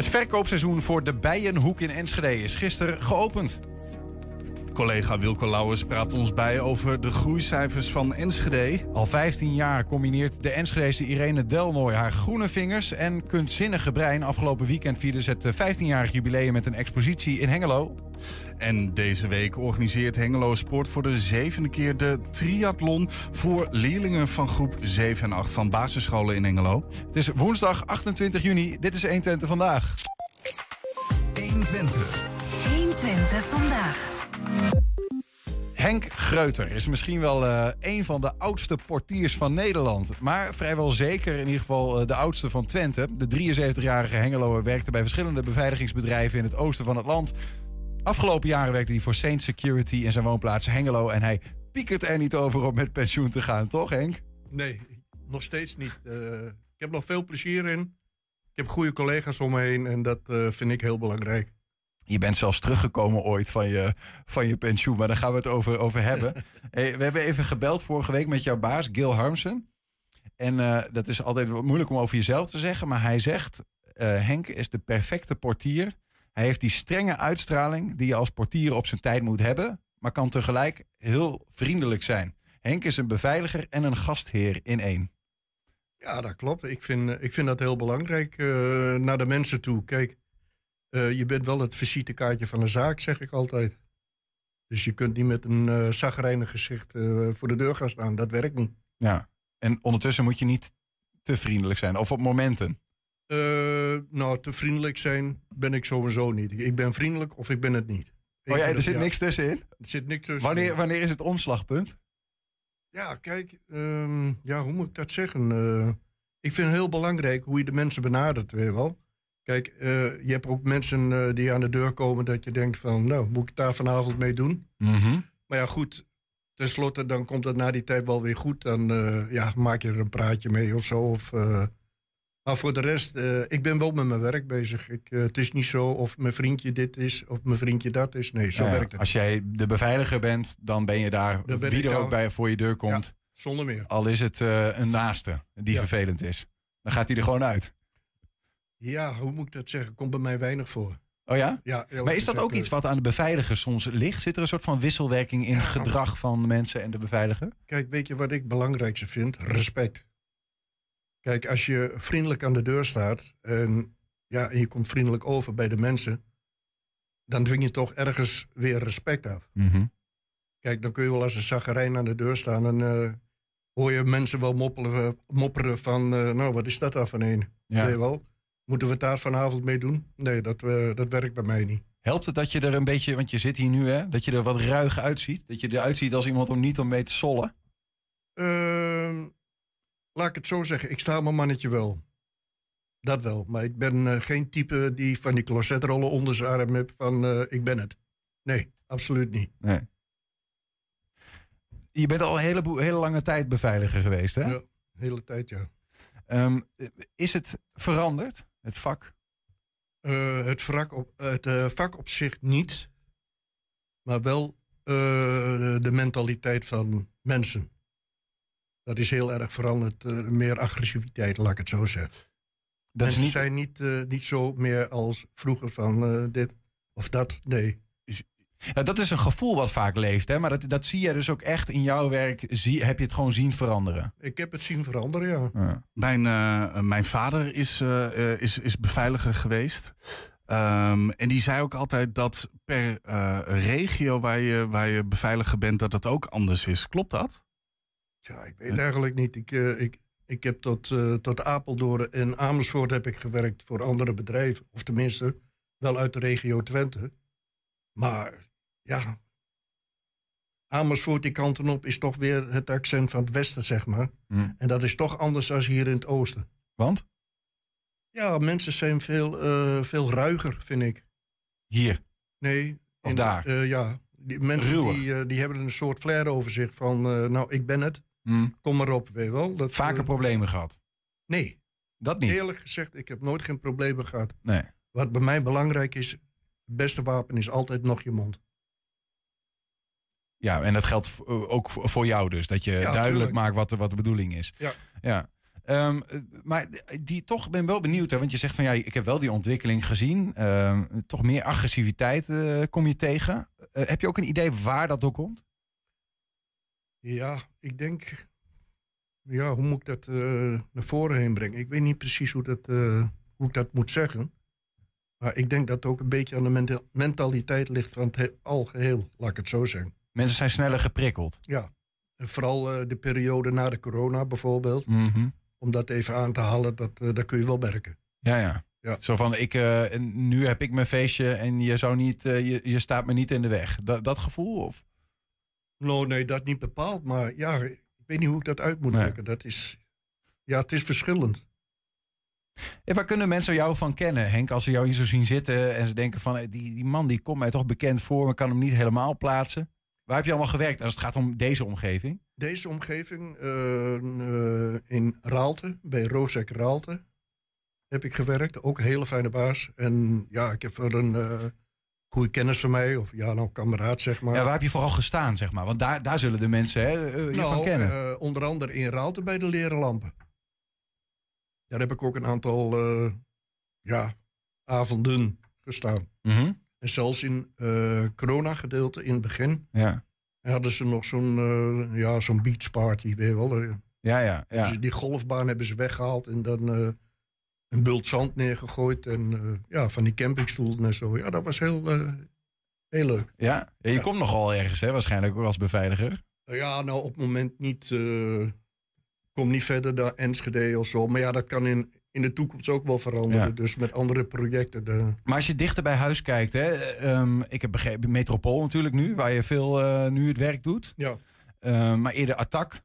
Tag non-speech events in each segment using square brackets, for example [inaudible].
Het verkoopseizoen voor de Bijenhoek in Enschede is gisteren geopend. Collega Wilco Lauwers praat ons bij over de groeicijfers van Enschede. Al 15 jaar combineert de Enschedese Irene Delnoy haar groene vingers en kunstzinnige brein. Afgelopen weekend vierde ze het 15-jarig jubileum met een expositie in Hengelo. En deze week organiseert Hengelo Sport voor de zevende keer de triathlon voor leerlingen van groep 7 en 8 van basisscholen in Hengelo. Het is woensdag 28 juni. Dit is 120 vandaag. 120. 120 vandaag. Henk Greuter is misschien wel uh, een van de oudste portiers van Nederland. Maar vrijwel zeker in ieder geval uh, de oudste van Twente. De 73-jarige Hengeloer werkte bij verschillende beveiligingsbedrijven in het oosten van het land. Afgelopen jaren werkte hij voor Saint Security in zijn woonplaats Hengelo. En hij piekert er niet over om met pensioen te gaan, toch Henk? Nee, nog steeds niet. Uh, ik heb nog veel plezier in. Ik heb goede collega's om me heen en dat vind ik heel belangrijk. Je bent zelfs teruggekomen ooit van je, van je pensioen, maar daar gaan we het over, over hebben. [laughs] hey, we hebben even gebeld vorige week met jouw baas, Gil Harmsen. En uh, dat is altijd moeilijk om over jezelf te zeggen, maar hij zegt: uh, Henk is de perfecte portier. Hij heeft die strenge uitstraling die je als portier op zijn tijd moet hebben, maar kan tegelijk heel vriendelijk zijn. Henk is een beveiliger en een gastheer in één. Ja, dat klopt. Ik vind, ik vind dat heel belangrijk uh, naar de mensen toe. Kijk, uh, je bent wel het visitekaartje van een zaak, zeg ik altijd. Dus je kunt niet met een uh, zagrijnig gezicht uh, voor de deur gaan staan. Dat werkt niet. Ja, en ondertussen moet je niet te vriendelijk zijn. Of op momenten. nou, te vriendelijk zijn ben ik sowieso niet. Ik ben vriendelijk of ik ben het niet. Oh ja, er zit ja. niks tussenin? Er zit niks tussenin. Wanneer, wanneer is het omslagpunt? Ja, kijk, um, ja, hoe moet ik dat zeggen? ik vind het heel belangrijk hoe je de mensen benadert, weet je wel. Kijk, uh, je hebt ook mensen uh, die aan de deur komen dat je denkt van, nou, moet ik het daar vanavond mee doen? Mm -hmm. Maar ja, goed, tenslotte dan komt het na die tijd wel weer goed. Dan uh, ja, maak je er een praatje mee of zo. Of, maar voor de rest, ik ben wel met mijn werk bezig. Ik, het is niet zo of mijn vriendje dit is of mijn vriendje dat is. Nee, zo ja, werkt het. Als jij de beveiliger bent, dan ben je daar, ben wie er ook bij voor je deur komt. Ja, zonder meer. Al is het een naaste die Ja. vervelend is. Dan gaat hij er gewoon uit. Ja, hoe moet ik dat zeggen? Komt bij mij weinig voor. Oh ja? Ja, Maar is dat ook iets wat aan de beveiliger soms ligt? Zit er een soort van wisselwerking in het gedrag van de mensen en de beveiliger? Kijk, weet je wat ik het belangrijkste vind? Respect. Kijk, als je vriendelijk aan de deur staat en, ja, en je komt vriendelijk over bij de mensen, dan dwing je toch ergens weer respect af. Mhm. Kijk, dan kun je wel als een zagarijn aan de deur staan en eh, hoor je mensen wel mopperen, mopperen van, eh, nou, wat is dat dan van een? Ja. Weet je wel? Moeten we het daar vanavond mee doen? Nee, dat, eh, dat werkt bij mij niet. Helpt het dat je er een beetje, want je zit hier nu hè, dat je er wat ruig uitziet? Dat je eruit ziet als iemand om niet om mee te sollen? Ehm, laat ik het zo zeggen, ik sta mijn mannetje wel. Dat wel, maar ik ben eh, geen type die van die closetrollen onder zijn arm heeft van eh, ik ben het. Nee, absoluut niet. Nee. Je bent al een heleboel, hele lange tijd beveiliger geweest hè? Ja, hele tijd ja. Ehm, is het veranderd, het vak? Eh, het, vak op, het eh, vak op zich niet, maar wel eh, de mentaliteit van mensen. Dat is heel erg veranderd. meer agressiviteit, laat ik het zo zeggen. Dat mensen is niet, zijn niet, niet zo meer als vroeger van dit of dat. Nee. Ja, dat is een gevoel wat vaak leeft, hè? maar dat, dat zie je dus ook echt in jouw werk. Zie, heb je het gewoon zien veranderen? Ik heb het zien veranderen, ja. Ja. Mijn, eh, mijn vader is, eh, eh, is, is beveiliger geweest. Ehm, en die zei ook altijd dat per eh, regio waar je, waar je beveiliger bent, dat het ook anders is. Klopt dat? Ja, ik weet eigenlijk niet. Ik, eh, ik, ik heb tot, tot Apeldoorn en Amersfoort heb ik gewerkt voor andere bedrijven. Of tenminste, wel uit de regio Twente. Maar ja, Amersfoort die kanten op is toch weer het accent van het westen, zeg maar. Hm. En dat is toch anders dan hier in het oosten. Want? Ja, mensen zijn veel, eh, veel ruiger, vind ik. Hier. Nee. Of in- daar? eh, ja, die mensen Ruwer. die, eh, die hebben een soort flair over zich van... nou, ik ben het, Hm. kom maar op, weet je wel. Dat, Vaker problemen gehad? Nee, Dat niet? eerlijk gezegd, ik heb nooit geen problemen gehad. Nee. Wat bij mij belangrijk is, het beste wapen is altijd nog je mond. Ja, en dat geldt eh, ook voor jou dus. Dat je duidelijk tuurlijk. maakt wat de, wat de bedoeling is. Ja. ja. Ehm, eh, maar die toch ben wel benieuwd, hè, want je zegt van ja, ik heb wel die ontwikkeling gezien. Ehm, toch meer agressiviteit eh, kom je tegen. Heb je ook een idee waar dat door komt? Ja, ik denk. Ja, hoe moet ik dat naar voren heen brengen? Ik weet niet precies hoe, dat, hoe ik dat moet zeggen. Maar ik denk dat het ook een beetje aan de menta- mentaliteit ligt van het he- algeheel, laat ik het zo zeggen. Mensen zijn sneller geprikkeld. Ja, en vooral eh, de periode na de corona bijvoorbeeld. Mhm. Om dat even aan te halen, dat, eh, dat kun je wel merken. Ja, ja. Ja. Zo van, ik, eh, nu heb ik mijn feestje en je, zou niet, je, je staat me niet in de weg. Dat, dat gevoel? Of? Nou, nee, dat niet bepaald. Maar ja, ik weet niet hoe ik dat uit moet Nee. Dat is, ja, het is verschillend. En waar kunnen mensen jou van kennen, Henk? Als ze jou hier zo zien zitten en ze denken van... die, die man die komt mij toch bekend voor, maar kan hem niet helemaal plaatsen. Waar heb je allemaal gewerkt als het gaat om deze omgeving? Deze omgeving eh, eh, in Raalte, bij Rozek Raalte, heb ik gewerkt. Ook een hele fijne baas. En ja, ik heb voor een eh, goede kennis van mij, of ja, nou kameraad zeg maar. Ja, waar heb je vooral gestaan, zeg maar? Want daar, daar zullen de mensen hè, je van nou, kennen. eh, onder andere in Raalte bij de leren lampen. Daar heb ik ook een aantal ja, avonden gestaan. Mhm. En zelfs in eh corona-gedeelte in het begin Ja, hadden ze nog zo'n eh, ja, zo'n beachparty, weet je wel. Eh, ja, ja. ja. Dus die golfbaan hebben ze weggehaald en dan een bult zand neergegooid. En ja, van die campingstoelen en zo. Ja, dat was heel, heel leuk. ja? je Ja. komt nogal ergens, hè? Waarschijnlijk ook als beveiliger. Ja, nou op het moment niet. kom niet verder dan Enschede of zo. Maar ja, dat kan in, in de toekomst ook wel veranderen. Ja. Dus met andere projecten. De, Maar als je dichter bij huis kijkt, hè, ehm, ik heb begrepen, Metropool natuurlijk nu, waar je veel eh, nu het werk doet. ja. Ehm, maar eerder Attack.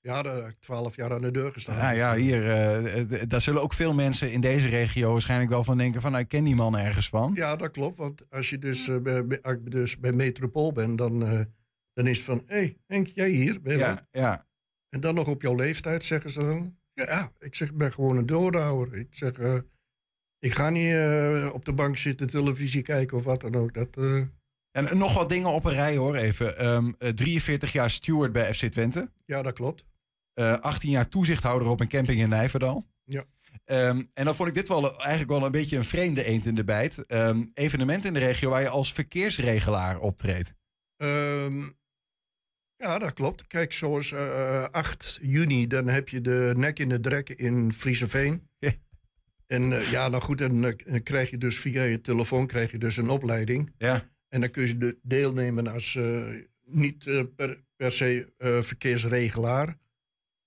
ja, daar twaalf jaar aan de deur gestaan. Ja, ja, hier, eh, daar zullen ook veel mensen in deze regio waarschijnlijk wel van denken van, nou, ik ken die man ergens van. Ja, dat klopt. Want als je dus, eh, bij, bij- als ik dus bij Metropool bent, dan, dan is het van... Hé, hey, Henk, jij hier? Ben je wel? ja, ja. En dan nog op jouw leeftijd zeggen ze dan... Ja, ik zeg, ben gewoon een doorhouder. Ik zeg, eh, ik ga niet eh, op de bank zitten, televisie kijken of wat dan ook. Dat, eh, En nog wat dingen op een rij hoor, even. Ehm, eh, 43 jaar steward bij FC Twente. ja, dat klopt. Eh, 18 jaar toezichthouder op een camping in Nijverdal. Ja. Ehm, en dan vond ik dit wel eigenlijk wel een beetje een vreemde eend in de bijt. Ehm, evenement in de regio waar je als verkeersregelaar optreedt. Ehm, ja, dat klopt. Kijk, zoals eh, 8 juni, dan heb je de nek in de drek in Frieseveen. En eh, ja, nou goed, dan eh, krijg je dus via je telefoon krijg je dus een opleiding. Ja. En dan kun je de deelnemen als eh, niet eh, per, per se eh, verkeersregelaar.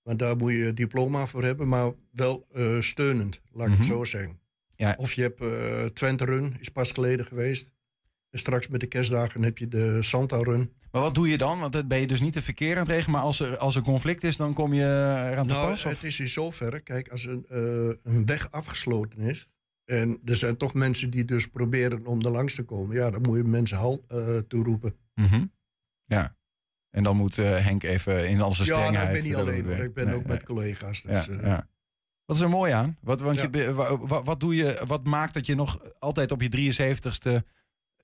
Want daar moet je diploma voor hebben, maar wel eh, steunend, laat ik het Mhm. zo zeggen. Ja. Of je hebt eh Twente Run, is pas geleden geweest. En straks met de kerstdagen heb je de Santa Run. Maar wat doe je dan? Want dan ben je dus niet de verkeer aan het regelen. Maar als er, als er conflict is, dan kom je eraan te Nou, pas? Of? het is in zoverre, kijk, als een, eh, een weg afgesloten is. En er zijn toch mensen die dus proberen om er langs te komen. Ja, dan moet je mensen halt eh toeroepen. Mhm. Ja. En dan moet eh, Henk even in al zijn Ja, nou, strengheid... ik ben niet dat alleen, hoor. ik ben Nee, ook nee. met collega's. Ja, Dus, eh, ja. Wat is er mooi aan? Wat, want Ja. je, be- wa- wa- wat, doe je, wat maakt dat je nog altijd op je 73ste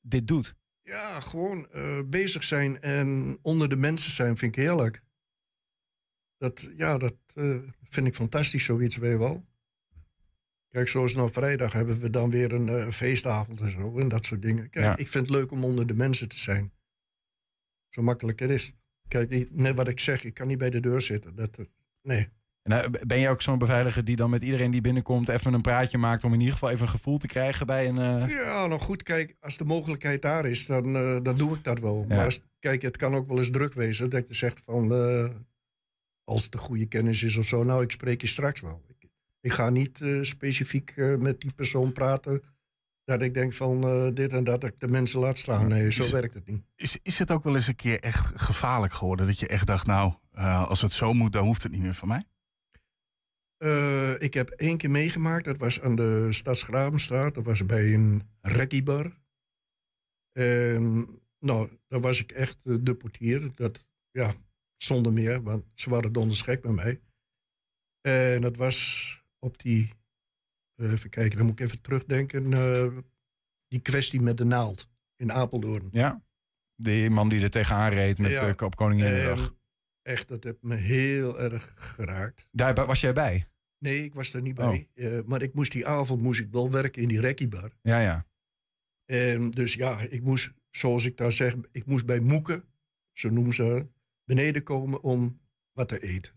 dit doet? Ja, gewoon eh, bezig zijn en onder de mensen zijn vind ik heerlijk. Dat, ja, dat eh, vind ik fantastisch, zoiets weet je wel. Kijk, zoals nou vrijdag hebben we dan weer een eh, feestavond en zo en dat soort dingen. Kijk, Ja. ik vind het leuk om onder de mensen te zijn. Zo makkelijk het is. Kijk, net wat ik zeg, ik kan niet bij de deur zitten. Dat- nee. En, eh, ben je ook zo'n beveiliger die dan met iedereen die binnenkomt even een praatje maakt om in ieder geval even een gevoel te krijgen bij een... eh, Ja, nou goed, kijk, als de mogelijkheid daar is, dan, eh, dan doe ik dat wel. Ja. Maar als- kijk, het kan ook wel eens druk wezen dat je zegt van, eh, als het een goede kennis is of zo, nou, ik spreek je straks wel. Ik, ik ga niet eh, specifiek eh, met die persoon praten, dat ik denk van eh, dit en dat, dat ik de mensen laat staan. Nee, zo Is- werkt het niet. Is, is het ook wel eens een keer echt gevaarlijk geworden? Dat je echt dacht, nou, eh, als het zo moet, dan hoeft het niet meer van mij? Eh, ik heb één keer meegemaakt, dat was aan de Stadsgravenstraat, dat was bij een reggiebar. En nou, daar was ik echt eh, de portier. Dat, ja, zonder meer, want ze waren donders gek met mij. En dat was op die, eh, even kijken, dan moet ik even terugdenken, die kwestie met de naald in Apeldoorn. ja, die man die er tegenaan reed met Ja. op Koninginnedag. Echt, dat heeft me heel erg geraakt. Daar was jij bij? Nee, ik was er niet bij. Uh, maar ik moest die avond moest ik wel werken in die rekkiebar. Ja, ja. En dus ja, ik moest, zoals ik daar zeg, ik moest bij Moeken, zo noemen ze, beneden komen om wat te eten.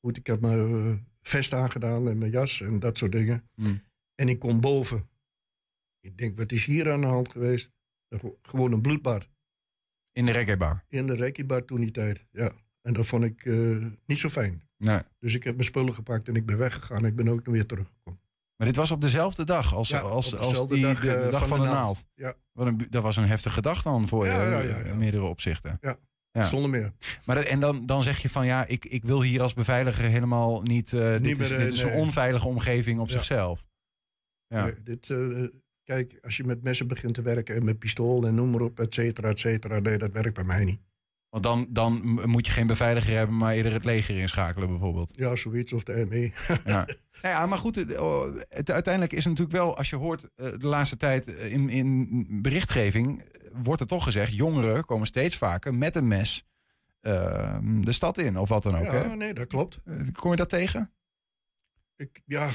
Goed, ik had mijn uh, vest aangedaan en mijn jas en dat soort dingen. Hmm. En ik kom boven. Ik denk, wat is hier aan de hand geweest? Gewoon een bloedbad. In de reggaebar? In de reggaebar toen die tijd, ja. En dat vond ik uh, niet zo fijn. Nee. Dus ik heb mijn spullen gepakt en ik ben weggegaan. Ik ben ook nog weer teruggekomen. Maar dit was op dezelfde dag als, Ja, als, als die, dag, de, de eh, dag van, de naald. Ja, een, dat was een heftige dag dan voor Ja, je, ja, eh, ja, ja. in meerdere opzichten. Ja. zonder meer. Maar dat- en dan, dan zeg je van ja, ik, ik wil hier als beveiliger helemaal niet. eh, dit, is, meer, dit is een onveilige omgeving op Ja. zichzelf. Ja. Nee, dit, kijk, als je met messen begint te werken en met pistool en noem maar op, et cetera, et cetera. Nee, dat werkt bij mij niet. Want dan, dan moet je geen beveiliger hebben, maar eerder het leger inschakelen bijvoorbeeld. Ja, zoiets of de ME. Ja. [laughs] Nou ja, maar goed, het, oh, het, uiteindelijk is het natuurlijk wel, als je hoort eh, de laatste tijd eh, in, in berichtgeving, eh, wordt er toch gezegd, jongeren komen steeds vaker met een mes eh, de stad in, of wat dan ook. ja, Hè? nee, dat klopt. Kom je dat tegen? Ik, ja,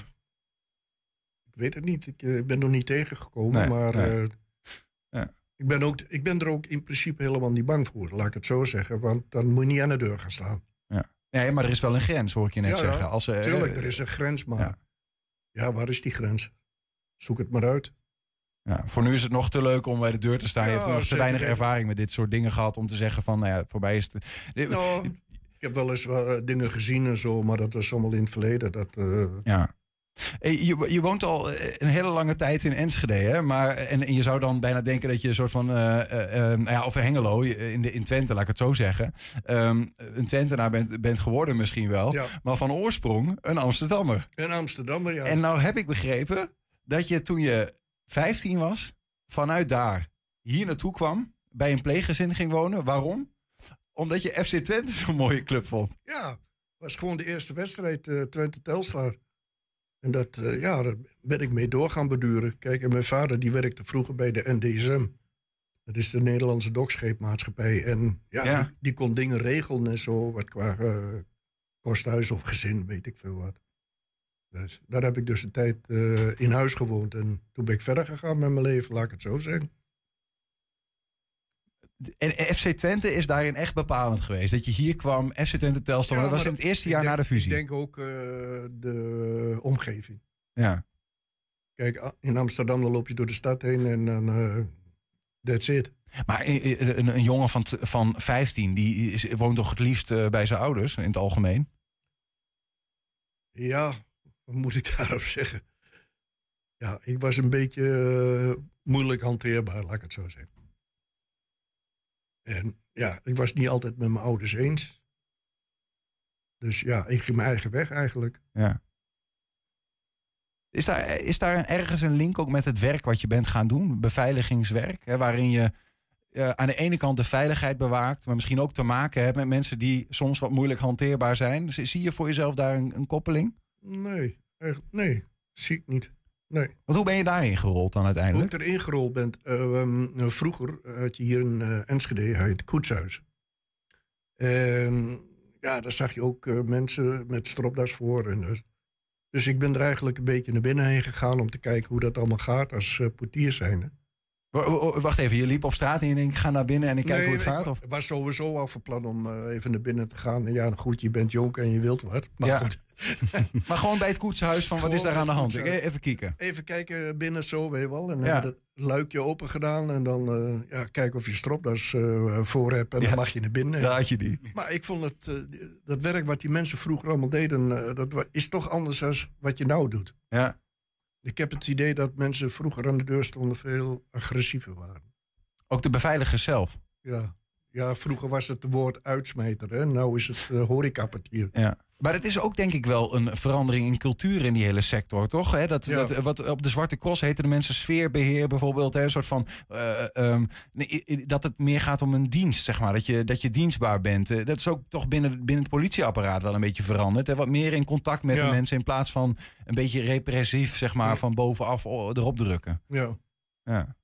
ik weet het niet. Ik ben nog niet tegengekomen, Nee, maar nee. eh, Ja. Ik, ben ook, ik ben er ook in principe helemaal niet bang voor, laat ik het zo zeggen. Want dan moet je niet aan de deur gaan staan. Nee, maar er is wel een grens, hoor ik je net Ja, ja. zeggen. Als, eh, Tuurlijk, er is een grens, maar ja. ja. waar is die grens? Zoek het maar uit. Ja, voor nu is het nog te leuk om bij de deur te staan. je Ja, hebt nog te weinig ervaring met dit soort dingen gehad om te zeggen van, nou ja, voorbij is het. Nou, ik heb wel eens wel, eh, dingen gezien en zo, maar dat was allemaal in het verleden. Dat, eh, Ja. Hey, Je, je woont al eh, een hele lange tijd in Enschede, hè? Maar, en, en je zou dan bijna denken dat je een soort van, eh, eh, eh, nou ja, of Hengelo, in, de, in Twente, laat ik het zo zeggen. Ehm, een Twentenaar bent, bent geworden misschien wel, ja. maar van oorsprong een Amsterdammer. In Amsterdam, ja. En nou heb ik begrepen dat je toen je 15 was, vanuit daar hier naartoe kwam, bij een pleeggezin ging wonen. Waarom? Omdat je FC Twente zo'n mooie club vond. Ja, was gewoon de eerste wedstrijd Twente-Telstar. En dat, uh, ja, daar ben ik mee door gaan beduren. Kijk, en mijn vader die werkte vroeger bij de NDSM. Dat is de Nederlandse dokscheepmaatschappij. En ja, Ja. Die, die kon dingen regelen en zo, wat qua uh, kosthuis of gezin, weet ik veel wat. Dus daar heb ik dus een tijd uh, in huis gewoond. En toen ben ik verder gegaan met mijn leven, laat ik het zo zeggen. En FC Twente is daarin echt bepalend geweest. Dat je hier kwam, FC Twente Telstar. Ja, dat was in het eerste jaar denk- na de fusie. Ik denk ook uh, de omgeving. Ja. Kijk, in Amsterdam dan loop je door de stad heen en dan... Uh, that's it. Maar eh, eh, een, een jongen van, van 15, die is, woont toch het liefst eh, bij zijn ouders in het algemeen? Ja, wat moet ik [laughs] daarop zeggen? Ja, ik was een beetje uh, moeilijk hanteerbaar, laat ik het zo zeggen. En ja, ik was niet altijd met mijn ouders eens. Dus ja, ik ging mijn eigen weg eigenlijk. Ja. Is daar, is daar ergens een link ook met het werk wat je bent gaan doen? Beveiligingswerk, hè, waarin je eh, aan de ene kant de veiligheid bewaakt, maar misschien ook te maken hebt met mensen die soms wat moeilijk hanteerbaar zijn. Zie je voor jezelf daar een, een koppeling? Nee, echt, nee, zie ik niet. Nee. Want hoe ben je daarin gerold dan Hoe uiteindelijk? ik erin gerold ben, uh, um, vroeger had je hier in uh, Enschede het koetshuis. En ja, daar zag je ook uh, mensen met stropdas voor. En, dus. ik ben er eigenlijk een beetje naar binnen heen gegaan om te kijken hoe dat allemaal gaat als portier zijnde. Wacht even, je liep op straat en je denkt, ik ga naar binnen en ik kijk nee, hoe het gaat? Ik Of? was sowieso al van plan om uh, even naar binnen te gaan. En ja, goed, je bent jong en je wilt wat. Maar Ja. goed, [laughs] Maar gewoon bij het koetshuis van wat is daar aan de hand? Ik, even kijken. even kijken binnen zo, weet je wel. En dan Ja. het luikje open gedaan. En dan uh, ja, kijken of je stropdas uh, voor hebt. En Ja. dan mag je naar binnen. Daar had je die. Maar ik vond het, eh, dat werk wat die mensen vroeger allemaal deden, eh, dat is toch anders dan wat je nou doet. Ja. Ik heb het idee dat mensen vroeger aan de deur stonden veel agressiever waren. Ook de beveiligers zelf. Ja, ja vroeger was het het woord uitsmijter, hè? nou is het uh, horecapartier. Ja. Maar het is ook denk ik wel een verandering in cultuur in die hele sector, toch? Dat, Ja. dat, wat op de Zwarte Cross heten de mensen sfeerbeheer bijvoorbeeld. Een soort van, eh, ehm, nee, i- i- dat het meer gaat om een dienst, zeg maar. Dat je, dat je dienstbaar bent. Eh, Dat is ook toch binnen, binnen het politieapparaat wel een beetje veranderd. Hè? Wat meer in contact met Ja. de mensen in plaats van een beetje repressief, zeg maar, Ja. van bovenaf erop drukken. Ja. Ja.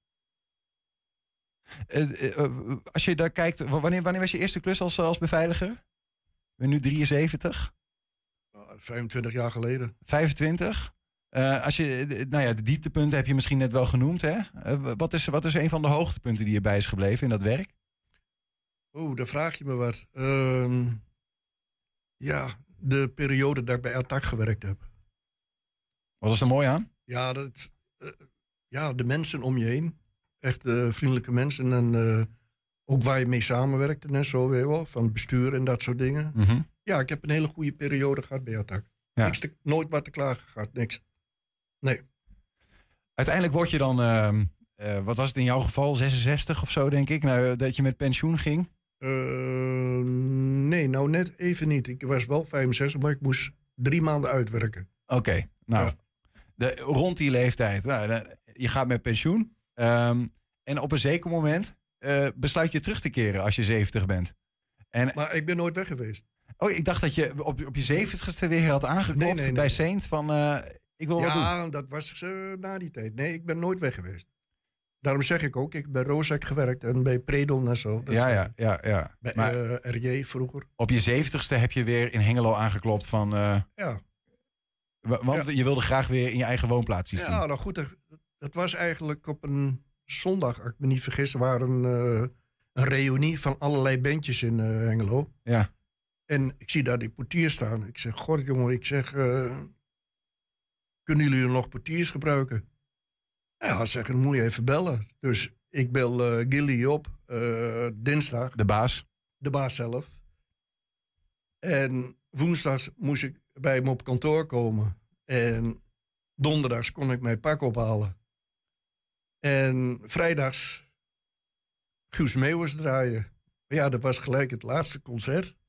Eh, eh, eh, als je daar kijkt, wanneer, wanneer was je eerste klus als, als beveiliger? Ik ben nu 73. Ah, 25 jaar geleden. 25? Eh, als je, nou ja, de dieptepunten heb je misschien net wel genoemd, hè? Eh, wat, is, wat is een van de hoogtepunten die je bij is gebleven in dat werk? Oeh, daar vraag je me wat. Ehm, ja, de periode dat ik bij Attack gewerkt heb. Wat was er mooi aan? Ja, dat, eh, ja de mensen om je heen. Echt vriendelijke mensen. En ook waar je mee samenwerkte en zo weer wel. Van bestuur en dat soort dingen. Mhm. Ja, ik heb een hele goede periode gehad bij Attack. Ja. Niks te- nooit wat te klagen gehad, niks. Nee. Uiteindelijk word je dan, ehm, eh, wat was het in jouw geval, 66 of zo, denk ik, nou, dat je met pensioen ging? Eh, nee, nou net even niet. Ik was wel 65, maar ik moest drie maanden uitwerken. Oké, nou, Ja. de, rond die leeftijd. Nou, je gaat met pensioen. ehm, en op een zeker moment eh, besluit je terug te keren als je 70 bent. En, Maar ik ben nooit weg geweest. Oh, ik dacht dat je op, op je 70ste weer had aangeklopt Nee, nee, nee. bij Saint van, eh, ik wil wat doen. Ja, dat was eh, na die tijd. Nee, ik ben nooit weg geweest. Daarom zeg ik ook, ik heb bij Rozak gewerkt en bij Predon en zo. Dat Ja, ja, ja, ja. Bij Maar eh, RJ vroeger. op je 70ste heb je weer in Hengelo aangeklopt van, Ja, wa- want je wilde graag weer in je eigen woonplaats zien. ja nou goed, dat, dat was eigenlijk op een zondag, als ik me niet vergis, er waren een reunie van allerlei bandjes in Hengelo. Ja. En ik zie daar die portiers staan. Ik zeg, god jongen, ik zeg, eh, kunnen jullie nog portiers gebruiken? Ja, zeg, dan moet je even bellen. Dus ik bel eh Gilly op, eh, dinsdag, De baas. de baas zelf. En woensdags moest ik bij hem op kantoor komen. En donderdags kon ik mijn pak ophalen. En vrijdags Guus Meeuwers draaien. Ja, dat was gelijk het laatste concert.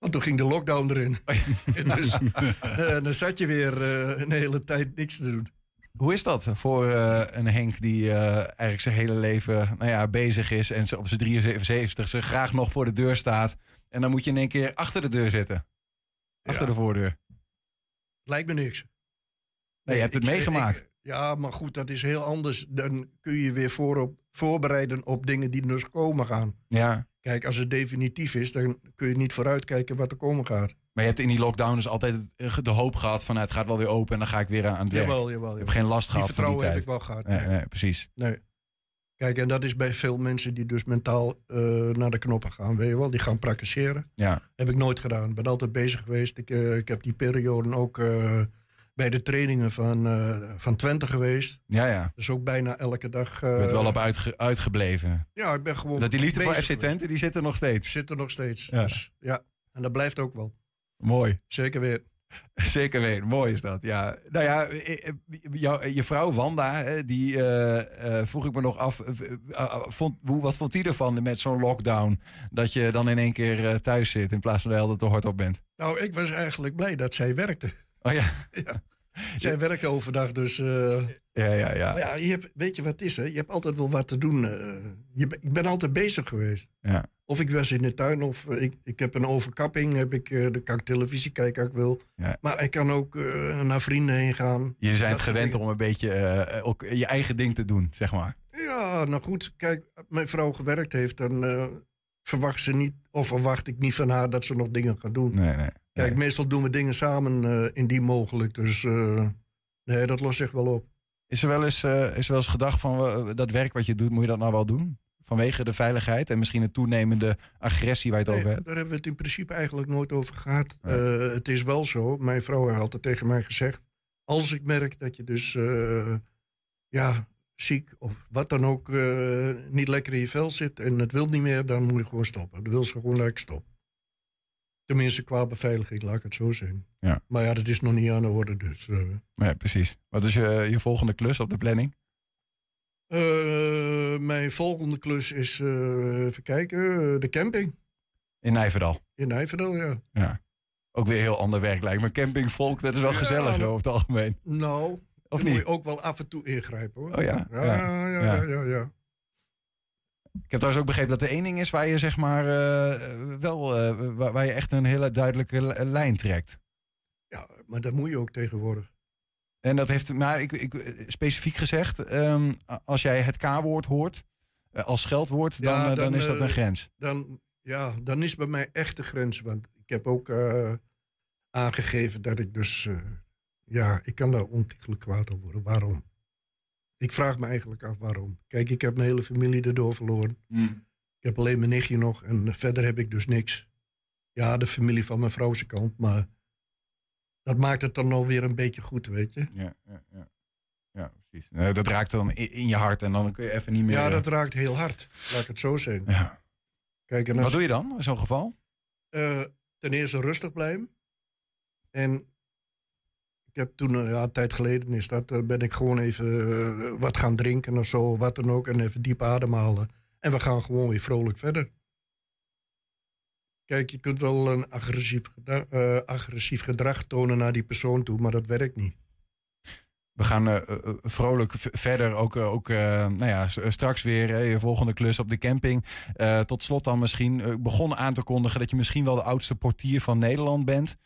Want toen ging de lockdown erin. [laughs] dus eh, dan zat je weer eh, een hele tijd niks te doen. Hoe is dat voor eh, een Henk die eigenlijk zijn hele leven nou ja, bezig is en ze op zijn 73 e graag nog voor de deur staat. En dan moet je in één keer achter de deur zitten. Achter Ja. de voordeur. Lijkt me niks. Nee, je hebt het ik- meegemaakt. ik- ja, maar goed, dat is heel anders. Dan kun je je weer voorop, voorbereiden op dingen die dus komen gaan. Ja. Kijk, als het definitief is, dan kun je niet vooruitkijken wat er komen gaat. Maar je hebt in die lockdown dus altijd het- de hoop gehad van nou, het gaat wel weer open en dan ga ik weer aan het werk. Jawel, jawel. Je hebt geen last Die gehad van die vertrouwen heb tijd. ik wel gehad. Nee, Nee, precies. nee. Kijk, en dat is bij veel mensen die dus mentaal eh, naar de knoppen gaan, weet je wel. Die gaan praktiseren. Ja. Heb ik nooit gedaan. Ik ben altijd bezig geweest. Ik, eh, ik heb die perioden ook eh, bij de trainingen van, eh, van Twente geweest. Ja, ja. Dus ook bijna elke dag. eh, Je bent wel op uitge- uitgebleven. Ja, ik ben gewoon. Dat die liefde voor FC geweest. Twente, die zit er nog steeds. Zit er nog steeds. Ja. Dus, ja. En dat blijft ook wel. Mooi. Zeker weer. [laughs] Zeker weten, mooi is dat. Ja. Nou ja, eh, eh, jou- je vrouw Wanda, eh, die eh, eh, vroeg ik me nog af, eh, eh, eh, vond, hoe, wat vond die ervan met zo'n lockdown? Dat je dan in één keer eh, thuis zit in plaats van de hele tijd te hard op bent. Nou, ik was eigenlijk blij dat zij werkte. Oh ja, [laughs] Zij werkte overdag, dus. eh, ja, ja. ja. ja, je hebt, weet je wat het is, hè? Je hebt altijd wel wat te doen. eh. je, ik ben altijd bezig geweest. ja. Of ik was in de tuin, of eh, ik, ik heb een overkapping. Heb ik, dan kan ik televisie kijken als ik wil. Ja. Maar ik kan ook naar vrienden heen gaan. Je bent gewend om een beetje ook je eigen ding te doen, zeg maar. Ja, nou goed. Kijk, mijn vrouw gewerkt heeft, dan verwacht ze niet, of verwacht ik niet van haar dat ze nog dingen gaat doen. Nee, nee. Kijk, nee. meestal doen we dingen samen eh, indien mogelijk. Dus eh, nee, dat lost zich wel op. Is er wel eens, eh, is er wel eens gedacht van dat werk wat je doet, moet je dat nou wel doen? Vanwege de veiligheid en misschien een toenemende agressie waar je het Nee, over hebt? daar hebben we het in principe eigenlijk nooit over gehad. Eh, het is wel zo, mijn vrouw heeft altijd tegen mij gezegd... als ik merk dat je dus eh, ja, ziek of wat dan ook eh, niet lekker in je vel zit... en het wil niet meer, dan moet je gewoon stoppen. Dan wil ze gewoon dat ik stop. Tenminste, qua beveiliging, laat ik het zo zeggen. Ja. Maar ja, dat is nog niet aan de orde, dus... eh, Nee, precies. Wat is je, je volgende klus op de planning? eh, mijn volgende klus is, eh, even kijken, eh, de camping In Nijverdal. in Nijverdal, ja. Ja. Ook weer heel ander werk lijkt me. Campingvolk, dat is wel Ja, gezellig nou- over het algemeen. Nou, Of dan moet je ook wel af en toe ingrijpen, hoor. Oh ja? Ja, Ja. ja, ja. ja. Ik heb trouwens ook begrepen dat er één ding is waar je zeg maar eh, wel, eh, waar, waar je echt een hele duidelijke li- lijn trekt. Ja, maar dat moet je ook tegenwoordig. En dat heeft, maar ik, ik, specifiek gezegd, ehm, als jij het K-woord hoort eh, als scheldwoord, dan, eh, dan, dan, is dat een eh, grens. Dan, ja, dan is bij mij echt de grens. Want ik heb ook eh, aangegeven dat ik dus... eh, ja, ik kan daar ontiegelijk kwaad op worden. Waarom? Ik vraag me eigenlijk af waarom. Kijk, ik heb mijn hele familie erdoor verloren. Ik heb alleen mijn nichtje nog en verder heb ik dus niks. Ja, de familie van mijn vrouw zijn kant, maar dat maakt het dan nog weer een beetje goed, weet je. Ja, ja, ja. ja precies. Eh, dat raakt dan in, je hart en dan kun je even niet meer... Ja, eh, dat raakt heel hard, laat ik het zo zeggen. ja. Kijk, en Wat doe je dan in zo'n geval? eh, ten eerste rustig blijven. En toen, eh, een tijd geleden is dat, eh, ben ik gewoon even eh, wat gaan drinken of zo, wat dan ook. En even diep ademhalen. En we gaan gewoon weer vrolijk verder. Kijk, je kunt wel een agressief, agressief gedrag tonen naar die persoon toe, maar dat werkt niet. We gaan vrolijk verder. Ook, ook nou ja, straks weer je volgende klus op de camping. Tot slot dan misschien begonnen aan te kondigen dat je misschien wel de oudste portier van Nederland bent.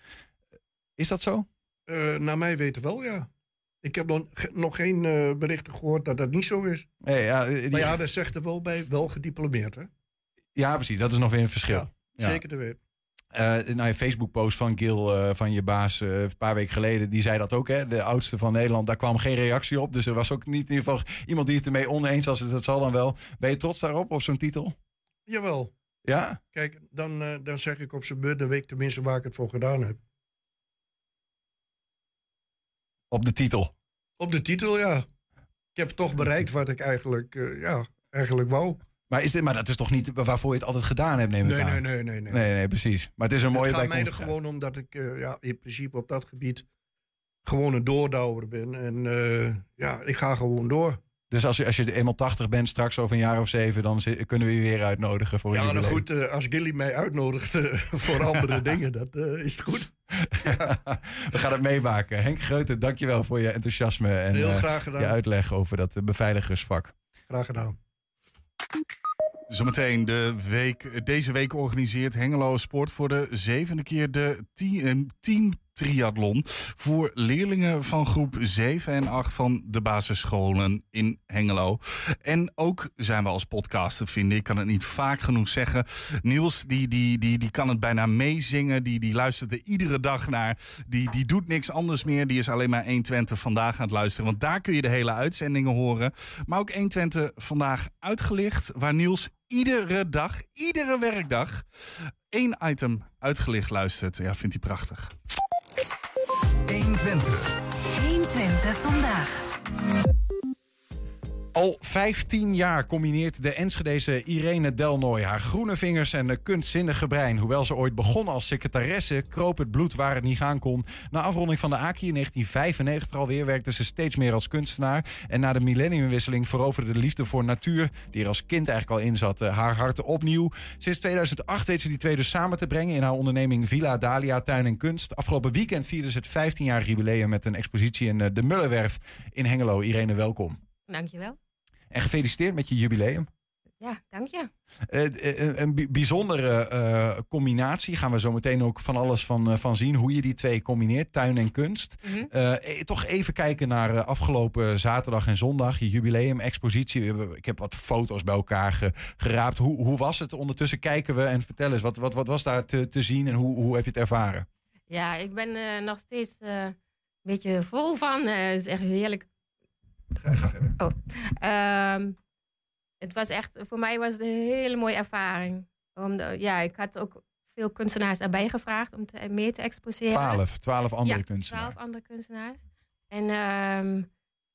Is dat zo? Eh, naar mij weten wel, ja. Ik heb nog, nog geen eh, berichten gehoord dat dat niet zo is. Ja, eh, die- Maar ja, dat zegt er wel bij, wel gediplomeerd, hè? ja, precies. Dat is nog weer een verschil. Ja, Ja. Zeker te weten. Eh nou, je Facebook-post van Gil, van je baas, een paar weken geleden, die zei dat ook, hè? De oudste van Nederland, daar kwam geen reactie op. Dus er was ook niet in ieder geval iemand die het ermee oneens was. Dus dat zal dan wel. Ben je trots daarop, op zo'n titel? Jawel. Ja? Kijk, dan, dan zeg ik op zijn beurt, dan weet ik tenminste waar ik het voor gedaan heb. Op de titel. Op de titel, ja. Ik heb toch bereikt wat ik eigenlijk, eh, ja, eigenlijk wou. Maar, is dit, maar dat is toch niet waarvoor je het altijd gedaan hebt, neem ik Nee, aan? nee, nee, nee. nee. Nee, nee, precies. Maar het is een mooie het gaat mij er gewoon om dat ik eh, ja, in principe op dat gebied gewoon een doordouwer ben. En eh, ja, ik ga gewoon door. Dus als je, als je eenmaal 80 bent, straks over een jaar of zeven, dan kunnen we je weer uitnodigen voor Ja, nou goed, als Gilly mij uitnodigt [laughs] voor andere [laughs] dingen, dat eh, is het goed. [laughs] we gaan het meemaken. Henk Greuten, dankjewel voor je enthousiasme en Heel eh, graag gedaan. je uitleg over dat eh, beveiligersvak. Graag gedaan. Zometeen de week, deze week organiseert Hengelo Sport voor de zevende keer de team, team triathlon voor leerlingen van groep 7 en 8 van de basisscholen in Hengelo. En ook zijn we als podcast te vinden. Ik kan het niet vaak genoeg zeggen. Niels, die, die, die, die kan het bijna meezingen. Die, die luistert er iedere dag naar. Die, die doet niks anders meer. Die is alleen maar 120 vandaag aan het luisteren. Want daar kun je de hele uitzendingen horen. Maar ook 120 vandaag uitgelicht. Waar Niels iedere dag, iedere werkdag, één item uitgelicht luistert. Ja, vindt hij prachtig. 120 vandaag. Al 15 jaar combineert de Enschedese Irene Delnoy haar groene vingers en kunstzinnige brein. Hoewel ze ooit begon als secretaresse, kroop het bloed waar het niet gaan kon. Na afronding van de AKI in 1995 alweer werkte ze steeds meer als kunstenaar. En na de millenniumwisseling veroverde de liefde voor natuur, die er als kind eigenlijk al in zat, eh, haar hart opnieuw. Sinds 2008 weet ze die twee dus samen te brengen in haar onderneming Villa Dalia Tuin en Kunst. Afgelopen weekend vierde ze het 15-jarig jubileum met een expositie in eh, de Mullenwerf in Hengelo. Irene, welkom. Dankjewel. En gefeliciteerd met je jubileum. Ja, dank je. Eh, een bi- bijzondere eh, combinatie. Gaan we zo meteen ook van alles van, van zien. Hoe je die twee combineert, tuin en kunst. Mhm. Eh, toch even kijken naar afgelopen zaterdag en zondag. Je jubileum-expositie. Ik heb wat foto's bij elkaar ge- geraapt. Hoe, hoe was het? Ondertussen kijken we en vertel eens. Wat, wat, wat was daar te, te zien en hoe, hoe heb je het ervaren? Ja, ik ben nog steeds een beetje vol van. Het is echt heerlijk. Ga verder. Ehm, het was echt, voor mij was het een hele mooie ervaring. Om de, ja, ik had ook veel kunstenaars erbij gevraagd om te, mee te exposeren. Twaalf. Twaalf andere ja, kunstenaars. twaalf andere kunstenaars. En ehm,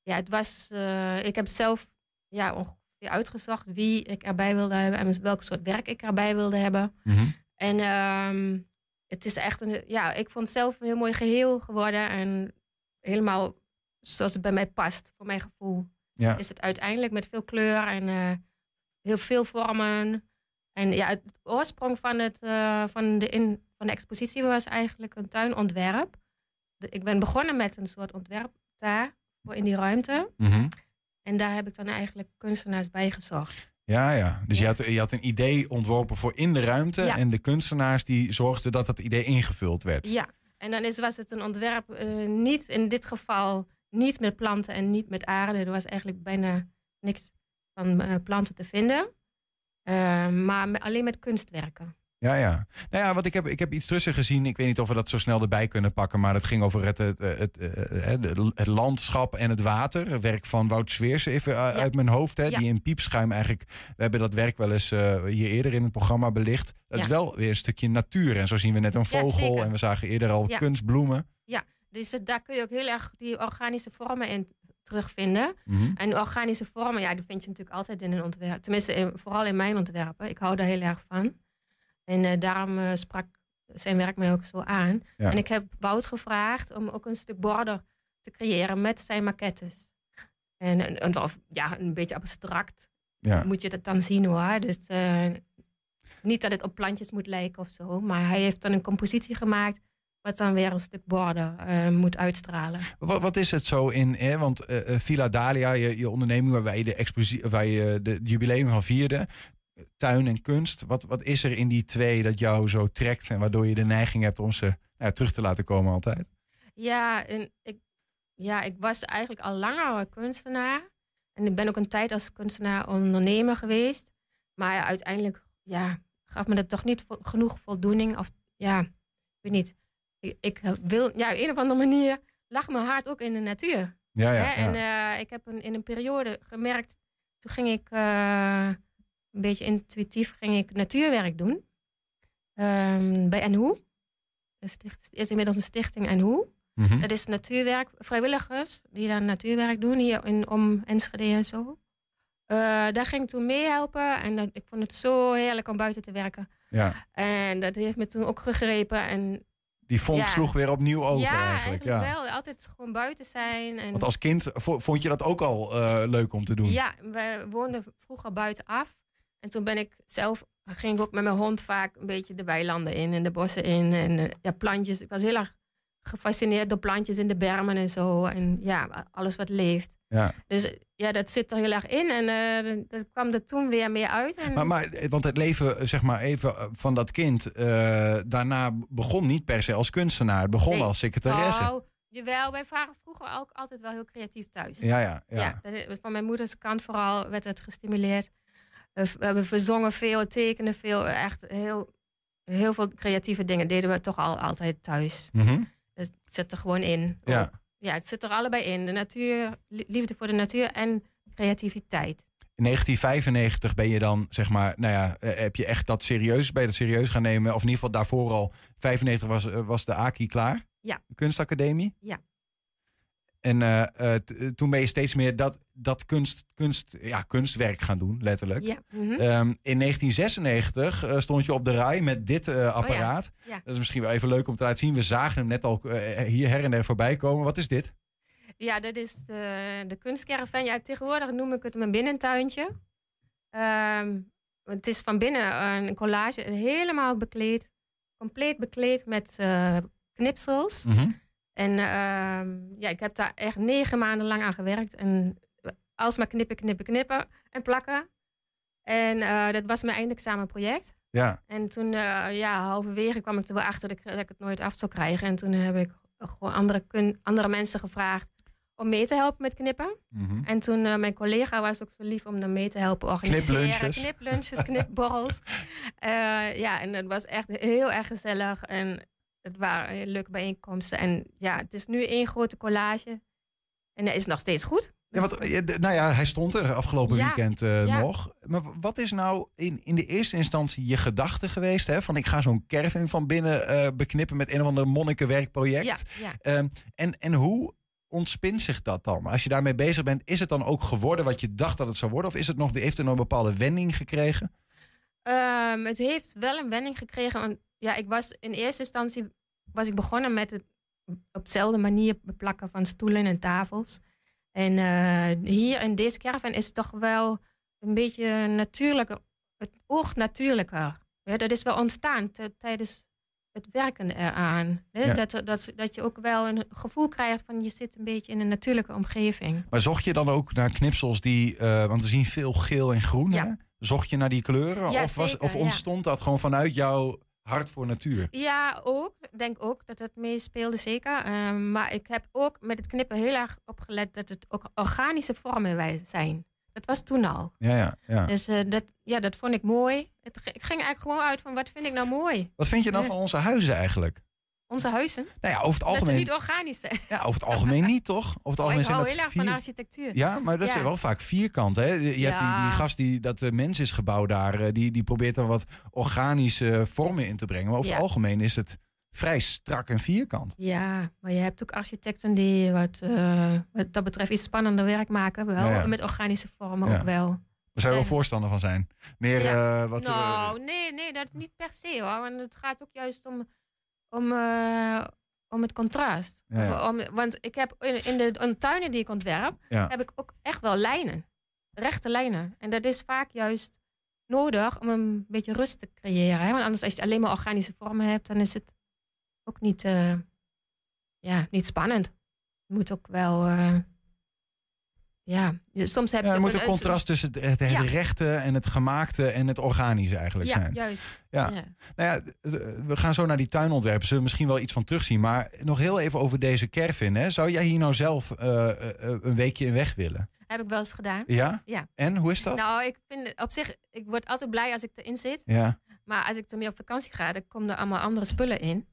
ja, het was, eh, ik heb zelf ja, ongeveer uitgezocht wie ik erbij wilde hebben en welk soort werk ik erbij wilde hebben. Mhm. En ehm, het is echt een, ja, ik vond het zelf een heel mooi geheel geworden. En helemaal zoals het bij mij past, voor mijn gevoel. Ja. Is het uiteindelijk met veel kleur en eh, heel veel vormen. En ja, het oorsprong van, het, eh, van, de in, van de expositie was eigenlijk een tuinontwerp. De- ik ben begonnen met een soort ontwerp daar, voor in die ruimte. Mhm. En daar heb ik dan eigenlijk kunstenaars bij gezocht. Ja, ja. Dus Je, had, je had een idee ontworpen voor in de ruimte. Ja. En de kunstenaars die zorgden dat dat idee ingevuld werd. Ja, en dan is, was het een ontwerp eh, niet in dit geval niet met planten en niet met aarde. Er was eigenlijk bijna niks van eh, planten te vinden. Eh, maar alleen met kunstwerken. Ja, ja. Nou ja, wat ik heb, ik heb iets tussen gezien. Ik weet niet of we dat zo snel erbij kunnen pakken. Maar het ging over het, het, het, het, het, het landschap en het water. Werk van Wout Zweers, even uit mijn hoofd. Hè, Ja. Die in piepschuim eigenlijk. We hebben dat werk wel eens uh, hier eerder in het programma belicht. Dat Ja. is wel weer een stukje natuur. En zo zien we net een vogel. en we zagen eerder al Ja. Dus daar kun je ook heel erg die organische vormen in terugvinden. Mhm. En organische vormen, ja, die vind je natuurlijk altijd in een ontwerp. Tenminste, in- vooral in mijn ontwerpen. Ik hou daar heel erg van. En eh, daarom eh, sprak zijn werk mij ook zo aan. Ja. En ik heb Wout gevraagd om ook een stuk border te creëren met zijn maquettes. En, en- en of, ja, een beetje abstract Ja. moet je dat dan zien hoor. Dus eh, niet dat het op plantjes moet lijken of zo. Maar hij heeft dan een compositie gemaakt wat dan weer een stuk border eh, moet uitstralen. Wat, wat is het zo in, hè? want eh, eh, Villa Dalia, je, je onderneming waarbij je de, waar je de het jubileum van vierde, tuin en kunst. Wat, wat is er in die twee dat jou zo trekt en waardoor je de neiging hebt om ze nou ja, terug te laten komen altijd? Ja, en ik, ja, ik was eigenlijk al langer kunstenaar. En ik ben ook een tijd als kunstenaar ondernemer geweest. Maar ja, uiteindelijk ja, gaf me dat toch niet vo- genoeg voldoening. Of ja, ik weet niet. Ik, ik wil, ja, op een of andere manier lag mijn hart ook in de natuur. Ja, ja, Hè? En eh, ik heb een, in een periode gemerkt, toen ging ik eh, een beetje intuïtief ging ik natuurwerk doen. Ehm, bij sticht, het is inmiddels een stichting NHO. Mhm. Dat is natuurwerk, vrijwilligers die dan natuurwerk doen hier in, om Enschede en zo. Eh, daar ging ik toen meehelpen en dat- ik vond het zo heerlijk om buiten te werken. ja. En dat heeft me toen ook gegrepen. En Die vonk Ja. sloeg weer opnieuw over ja, eigenlijk. Ja. wel. Altijd gewoon buiten zijn. En Want als kind vo- vond je dat ook al eh, leuk om te doen? Ja, we woonden vroeger buitenaf. En toen ben ik zelf, ging ik ook met mijn hond vaak een beetje de weilanden in en de bossen in. En eh, ja, plantjes. Ik was heel erg gefascineerd door plantjes in de bermen en zo. En ja, alles wat leeft. Ja. Dus ja, dat zit er heel erg in. En eh, dat kwam er toen weer meer uit. En, Maar, maar, eh, want het leven, eh, zeg maar even van dat kind, daarna begon niet per se als kunstenaar. Het begon Nee. als secretaresse. Oh, jawel, wij waren vroeger ook altijd wel heel creatief thuis. Ja, ja, ja. Ja, dat van mijn moeders kant vooral werd het gestimuleerd. We hebben verzongen veel, tekenen veel, echt heel, heel veel creatieve dingen deden we toch al altijd thuis. Mhm. Het zit er gewoon in. Ja. ook. ja, het zit er allebei in. De natuur, li- liefde voor de natuur en creativiteit. In 1995 ben je dan, zeg maar, nou ja, eh, heb je echt dat serieus, ben je dat serieus gaan nemen? Of in ieder geval daarvoor al, 95 was, eh, was de AKI klaar? Ja. De kunstacademie? Ja. En eh, eh, eh, toen ben je steeds meer dat, dat kunst, kunst, ja, kunstwerk gaan doen, letterlijk. Ja. mhm. Ehm, in 1996 eh, stond je op de rij met dit apparaat. Oh Ja. Dat is misschien wel even leuk om te laten zien. We zagen hem net al hier her en der voorbij komen. Wat is dit? Ja, dat is de, de kunstcaravan. Ja, tegenwoordig noem ik het mijn binnentuintje. Ehm, het is van binnen een collage, helemaal bekleed, compleet bekleed met knipsels. En ehm, ja, ik heb daar echt negen maanden lang aan gewerkt. En alsmaar knippen, knippen, knippen en plakken. En eh, dat was mijn eindexamenproject. Ja, En toen, eh, ja, halverwege kwam ik er wel achter dat ik, dat het nooit af zou krijgen. En toen heb ik gewoon andere, kun, andere mensen gevraagd om mee te helpen met knippen. Mhm. En toen, eh, mijn collega was ook zo lief om dan mee te helpen organiseren. Kniplunches. Kniplunches, knipborrels. [laughs] Eh, ja, en het was echt heel erg gezellig. En het waren heel leuke bijeenkomsten. En ja, het is nu één grote collage. En dat is nog steeds goed. Ja, wat, eh, nou ja, hij stond er afgelopen Ja, weekend eh, ja. nog. Maar wat is nou in, in de eerste instantie je gedachte geweest? Hè? Van ik ga zo'n caravan van binnen eh, beknippen met een of ander monnikenwerkproject. Ja, ja. Ehm, en, en hoe ontspint zich dat dan? Als je daarmee bezig bent, is het dan ook geworden wat je dacht dat het zou worden? Of is het nog, heeft het nog een bepaalde wending gekregen? Ehm, het heeft wel een wending gekregen. Want ja, ik was in eerste instantie was ik begonnen met het op dezelfde manier beplakken van stoelen en tafels. En eh, hier in deze caravan is het toch wel een beetje natuurlijker. Het oogt natuurlijker. Ja, dat is wel ontstaan tijdens het werken eraan. Ja. Dat, dat, dat je ook wel een gevoel krijgt van je zit een beetje in een natuurlijke omgeving. Maar zocht je dan ook naar knipsels die, eh, want we zien veel geel en groen. Ja. Hè? Zocht je naar die kleuren? Ja, of, was, zeker, of ja. ontstond dat gewoon vanuit jouw hart voor natuur? Ja, ook. Ik denk ook dat het meespeelde, zeker. Ehm, maar ik heb ook met het knippen heel erg opgelet dat het ook organische vormen wij- zijn. Dat was toen al. Ja, ja, ja. Dus eh, dat, ja, dat vond ik mooi. Het, ik ging eigenlijk gewoon uit van wat vind ik nou mooi? Wat vind je dan Ja. van onze huizen eigenlijk? Onze huizen. Nou ja, over het Dat ze algemeen, niet organisch zijn. ja, over het algemeen niet, toch? Over het Oh, algemeen ik zijn hou dat heel erg vier... van architectuur. Ja, maar dat is wel vaak vierkant. Hè? Je hebt die, gast die dat de mens is gebouwd daar, eh, die, die probeert er wat organische vormen in te brengen. Maar over het algemeen is het vrij strak en vierkant. Ja, maar je hebt ook architecten die wat, eh, wat dat betreft iets spannender werk maken. Wel, met organische vormen ook wel. Daar zou je wel voorstander van zijn. Meer eh, wat... eh, nou, nee, nee, dat niet per se hoor. Want het gaat ook juist om, om, eh, om het contrast. Ja, ja. Of Om, want ik heb in, in de in de tuinen die ik ontwerp, Ja. heb ik ook echt wel lijnen. Rechte lijnen. En dat is vaak juist nodig om een beetje rust te creëren. Hè? Want anders als je alleen maar organische vormen hebt, dan is het ook niet, eh, ja, niet spannend. Het moet ook wel... eh, ja, je- soms heb ja, je... er ook moet een contrast tussen het, het, het Ja. rechte en het gemaakte en het organische eigenlijk Ja, zijn. juist. Ja. Ja. Nou ja, eh, we gaan zo naar die tuinontwerpen. Zullen we misschien wel iets van terugzien. Maar nog heel even over deze caravan. Hè. Zou jij hier nou zelf eh, eh, een weekje in weg willen? Heb ik wel eens gedaan. Ja? Ja. En, hoe is dat? Nou, ik vind het op zich, ik word altijd blij als ik erin zit. Ja. Maar als ik ermee op vakantie ga, dan komen er allemaal andere spullen in.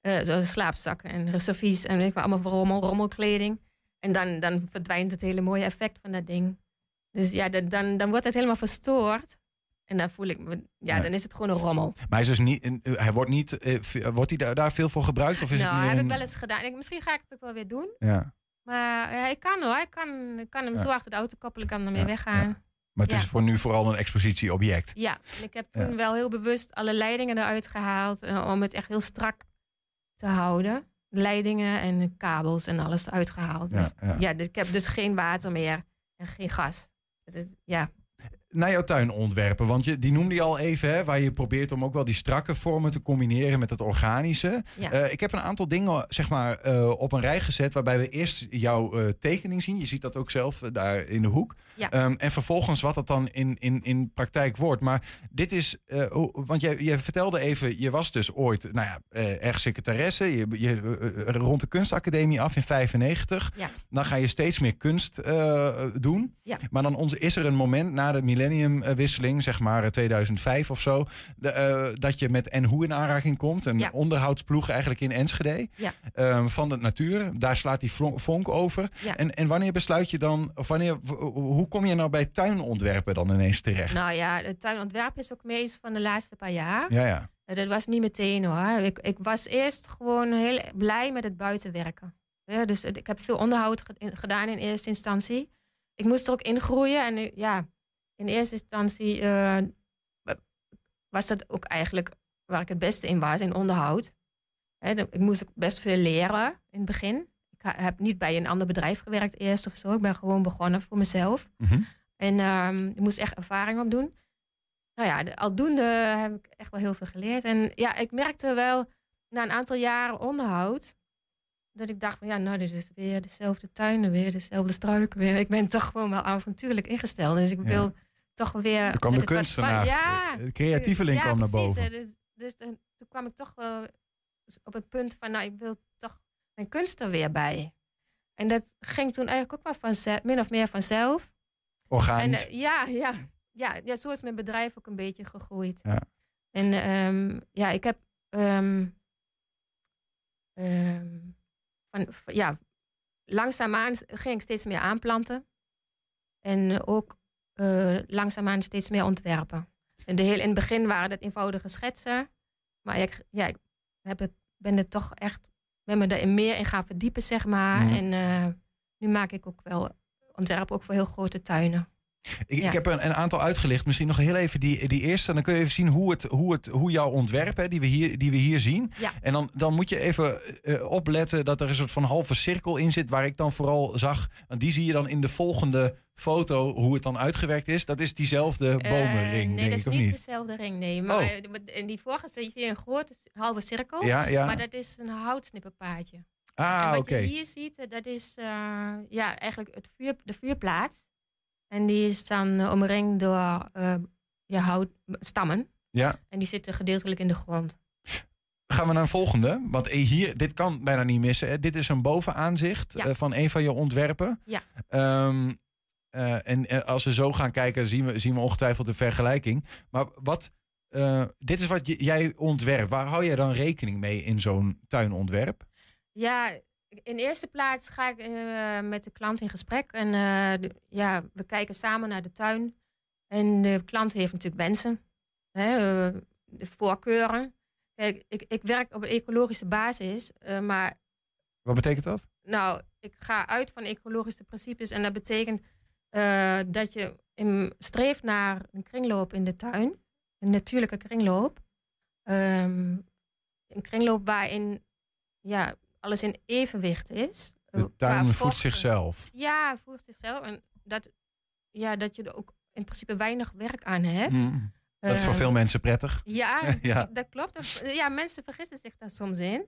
Eh, zoals slaapzakken en servies en weet ik allemaal rommel, rommelkleding. En dan, dan verdwijnt het hele mooie effect van dat ding. Dus ja, dan, dan, dan wordt het helemaal verstoord. En dan voel ik me, ja, dan is het gewoon een rommel. Maar hij, is dus niet, een- hij wordt, niet, eh, v- wordt hij daar, daar veel voor gebruikt? Of is nou, het heb ik wel eens gedaan. Ik, misschien ga ik het ook wel weer doen. Ja. Maar ja, ik kan hoor. Ik kan, ik kan hem Ja. zo achter de auto koppelen, ik kan ermee weggaan. Maar het is voor nu vooral een expositieobject. Ja, en ik heb toen wel heel bewust alle leidingen eruit gehaald. eh, om het echt heel strak te houden. Leidingen en kabels en alles eruit gehaald. Ja, dus, ja. ja. dus ik heb dus geen water meer en geen gas. Ja, Naar jouw tuinontwerpen, want je, die noemde je al even, hè, waar je probeert om ook wel die strakke vormen te combineren met het organische. ja. Eh, ik heb een aantal dingen zeg maar, eh, op een rij gezet waarbij we eerst jouw eh, tekening zien. Je ziet dat ook zelf daar in de hoek. Ja. Ehm, en vervolgens wat dat dan in, in, in praktijk wordt. Maar dit is, want jij, je vertelde even, je was dus ooit nou ja, erg secretaresse. Je, je rond de kunstacademie af in 95. Ja. Dan ga je steeds meer kunst doen. Ja. Maar dan ons, is er een moment na de millenniumwisseling, zeg maar eh, 2005 of zo, de, eh, dat je met En Hoe in aanraking komt. Een Ja. onderhoudsploeg eigenlijk in Enschede Ja. ehm, van de natuur. Daar slaat die vonk over. Ja. En, en wanneer besluit je dan, of wanneer, hoe kom je nou bij tuinontwerpen dan ineens terecht? Nou ja, het tuinontwerp is ook meest van de laatste paar jaar. Ja, ja. Eh, Dat was niet meteen hoor. Ik, ik was eerst gewoon heel blij met het buitenwerken. Ja, dus ik heb veel onderhoud gedaan in eerste instantie. Ik moest er ook in groeien. En eh, ja, in eerste instantie eh, was dat ook eigenlijk waar ik het beste in was, in onderhoud. Ik moest ook best veel leren in het begin. Ik heb niet bij een ander bedrijf gewerkt eerst of zo. Ik ben gewoon begonnen voor mezelf. Mhm. En ehm, ik moest echt ervaring opdoen. Nou ja, de- aldoende heb ik echt wel heel veel geleerd. En ja, ik merkte wel na een aantal jaren onderhoud... dat ik dacht van ja, nou, dit is weer dezelfde tuinen, weer dezelfde struiken. Weer. Ik ben toch gewoon wel avontuurlijk ingesteld. Dus ik Ja. wil toch weer... Er kwam de kunstenaar, Ja, de creatieveling ja, kwam naar boven. hè. Dus, dus toen kwam ik toch wel op het punt van, nou, ik wil toch mijn kunst er weer bij. En dat ging toen eigenlijk ook wel vanzelf, min of meer vanzelf. En Organisch. eh, ja, ja, ja, ja, zo is mijn bedrijf ook een beetje gegroeid. Ja. En ehm, ja, ik heb ehm, van, van- ja, langzaamaan ging ik steeds meer aanplanten. En ook eh, langzaamaan steeds meer ontwerpen. En de heel, in het begin waren dat eenvoudige schetsen. Maar ik, ja, ik heb het, ben er toch echt, ben me er meer in gaan verdiepen, zeg maar. Mhm. En eh, nu maak ik ook wel ontwerpen ook voor heel grote tuinen. Ik, Ja. ik heb een, een aantal uitgelicht. Misschien nog heel even die, die eerste. Dan kun je even zien hoe, het, hoe, het, hoe jouw ontwerp, hè, die, we hier, die we hier zien. Ja. En dan, dan moet je even eh, opletten dat er een soort van halve cirkel in zit. Waar ik dan vooral zag. Want die zie je dan in de volgende foto hoe het dan uitgewerkt is. Dat is diezelfde Eh, bomenring, nee, denk dat ik, is of niet niet? dezelfde ring, nee. Maar Oh. eh, in die vorige zie je een grote halve cirkel. Ja, ja. Maar dat is een houtsnipperpaadje. en ah, wat oké. je hier ziet, dat is ja, eigenlijk het vuur, de vuurplaats. En die is dan eh, omringd door eh ja, houtstammen. Ja. En die zitten gedeeltelijk in de grond. Gaan we naar een volgende. Want eh, hier, dit kan bijna niet missen. Hè. Dit is een bovenaanzicht Ja. van een van je ontwerpen. Ja. Ehm, eh, en als we zo gaan kijken, zien we, zien we ongetwijfeld een vergelijking. Maar wat, dit is wat jij ontwerpt. Waar hou jij dan rekening mee in zo'n tuinontwerp? Ja, in eerste plaats ga ik eh, met de klant in gesprek. En eh, de- ja, we kijken samen naar de tuin. En de klant heeft natuurlijk wensen, hè, eh, de voorkeuren. Kijk, ik, ik werk op een ecologische basis, maar Wat betekent dat? nou, ik ga uit van ecologische principes. En dat betekent dat je in, streeft naar een kringloop in de tuin. Een natuurlijke kringloop. Ehm, een kringloop waarin ja, alles in evenwicht is. De Eh, tuin voedt zichzelf. Ja, voedt zichzelf. En dat, ja, dat je er ook in principe weinig werk aan hebt. Mm. Dat is voor Ehm, veel mensen prettig. ja, [laughs] Ja. dat klopt. Ja, mensen vergissen zich daar soms in.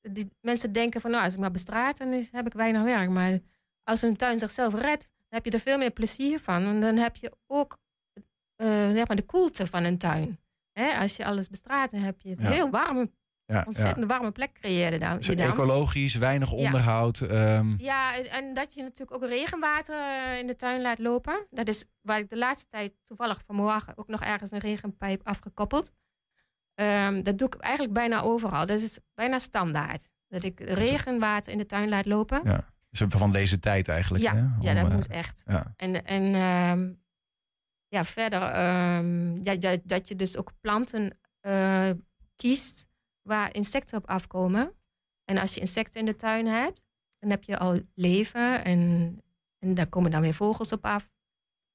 Die, mensen denken van, nou, als ik maar bestraat, dan is, heb ik weinig werk. Maar als een tuin zichzelf redt, dan heb je er veel meer plezier van. En dan heb je ook eh, zeg maar de koelte van een tuin. Hè, als je alles bestraat, dan heb je Ja. heel warme, Ja, ontzettend warme plek creëren dan. Dus je dan. ecologisch, weinig onderhoud. ehm, Ja, en, en dat je natuurlijk ook regenwater eh, in de tuin laat lopen. Dat is waar ik de laatste tijd toevallig vanmorgen ook nog ergens een regenpijp afgekoppeld. Ehm, dat doe ik eigenlijk bijna overal. Dat is bijna standaard. Dat ik regenwater in de tuin laat lopen. Ja. dus van deze tijd eigenlijk. Ja, hè? ja dat eh, moet echt. ja. En, en ehm, ja, verder ja, dat, dat je dus ook planten eh, kiest waar insecten op afkomen. En als je insecten in de tuin hebt, dan heb je al leven en, en daar komen dan weer vogels op af.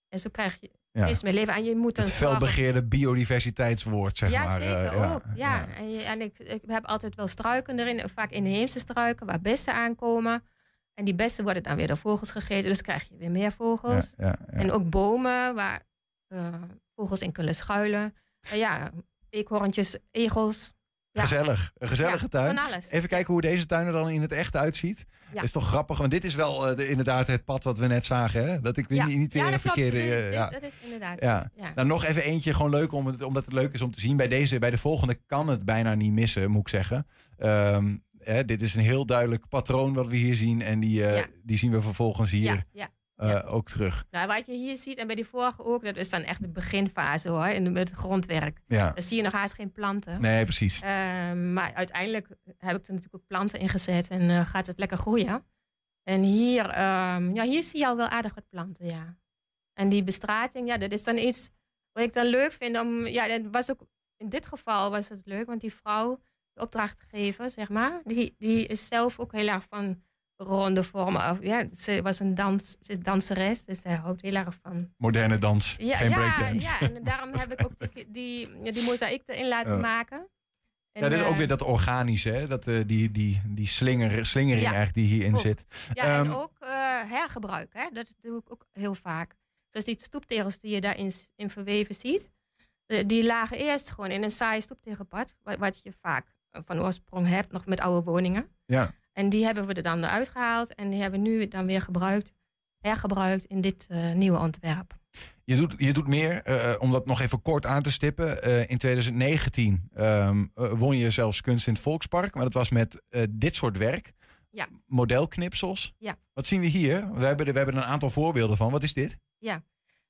En zo krijg je Ja. meer leven. En je moet Het felbegeerde biodiversiteitswoord, zeg ja, maar. zeker eh, ook. Ja. En, je- en ik, ik heb altijd wel struiken erin, vaak inheemse struiken waar bessen aankomen. En die bessen worden dan weer door vogels gegeten, dus krijg je weer meer vogels. Ja, ja, ja. En ook bomen waar eh, vogels in kunnen schuilen. En ja, eekhoorntjes, egels. Ja. Gezellig. Een gezellige Ja, tuin. Even kijken hoe deze tuin er dan in het echt uitziet. Ja. Is toch grappig, want dit is wel eh, de- inderdaad het pad wat we net zagen. Hè? Dat ik weer niet, niet weer ja, een verkeerde... Eh, ja. Dat is inderdaad. Ja. Nou, nog even eentje, gewoon leuk, om het, omdat het leuk is om te zien. Bij, deze, bij de volgende kan het bijna niet missen, moet ik zeggen. Ehm, hè, dit is een heel duidelijk patroon wat we hier zien. En die, eh, die zien we vervolgens hier ja. eh, ook terug. Nou, wat je hier ziet, en bij die vorige ook, dat is dan echt de beginfase hoor, in de, met het grondwerk. Ja, Dan zie je nog haast geen planten. nee, precies. Ehm, maar uiteindelijk heb ik er natuurlijk ook planten in gezet en eh, gaat het lekker groeien. En hier, ehm, ja, hier zie je al wel aardig wat planten, ja. En die bestrating, ja, dat is dan iets wat ik dan leuk vind om, ja, dat was ook, in dit geval was het leuk, want die vrouw, de opdrachtgever, zeg maar, die, die is zelf ook heel erg van ronde vormen. Of, ja, ze was een dans, ze is danseres, dus zij houdt heel erg van Moderne dans, ja, geen ja, breakdance. ja, en daarom heb ik ook die, die, die mozaïek erin laten maken. En, Ja, dit is ook eh, weer dat organische, hè? Dat, eh, die, die, die slinger, slingering Ja, eigenlijk die hierin zit. Ja, en Ehm, ook eh, hergebruik. Hè? Dat doe ik ook heel vaak. Zoals die stoeptegels die je daarin in verweven ziet. die lagen eerst gewoon in een saai stoeptegelpad. Wat, wat je vaak van oorsprong hebt, nog met oude woningen. Ja. En die hebben we er dan eruit gehaald. En die hebben we nu dan weer gebruikt, hergebruikt in dit eh, nieuwe ontwerp. Je doet, je doet meer, eh, om dat nog even kort aan te stippen. Eh, in 2019 ehm, eh, won je zelfs kunst in het Volkspark. Maar dat was met dit soort werk. Ja. Modelknipsels. Ja. Wat zien we hier? We hebben, er- we hebben er een aantal voorbeelden van. Wat is dit?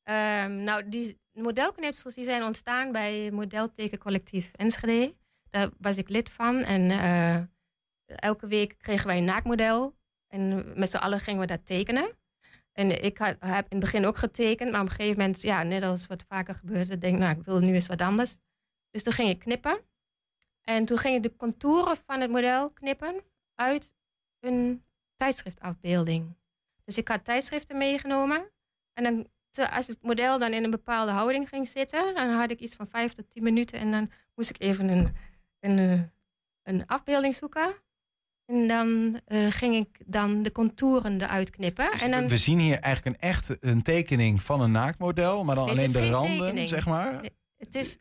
Ehm, nou, die modelknipsels die zijn ontstaan bij modeltekencollectief Enschede. Daar was ik lid van. En elke week kregen wij een naakmodel. En met z'n allen gingen we dat tekenen. En ik had, heb in het begin ook getekend. Maar op een gegeven moment, ja, net als wat vaker gebeurt, ik denk nou, ik wil nu eens wat anders. Dus toen ging ik knippen. En toen ging ik de contouren van het model knippen uit een tijdschriftafbeelding. Dus ik had tijdschriften meegenomen. En dan als het model dan in een bepaalde houding ging zitten, dan had ik iets van vijf tot tien minuten en dan moest ik even een, een, een afbeelding zoeken. En dan eh, ging ik dan de contouren eruit knippen. Dus en dan, We zien hier eigenlijk een echt een tekening van een naaktmodel. Maar dan Nee, alleen de randen, tekening. zeg maar. Nee. het is,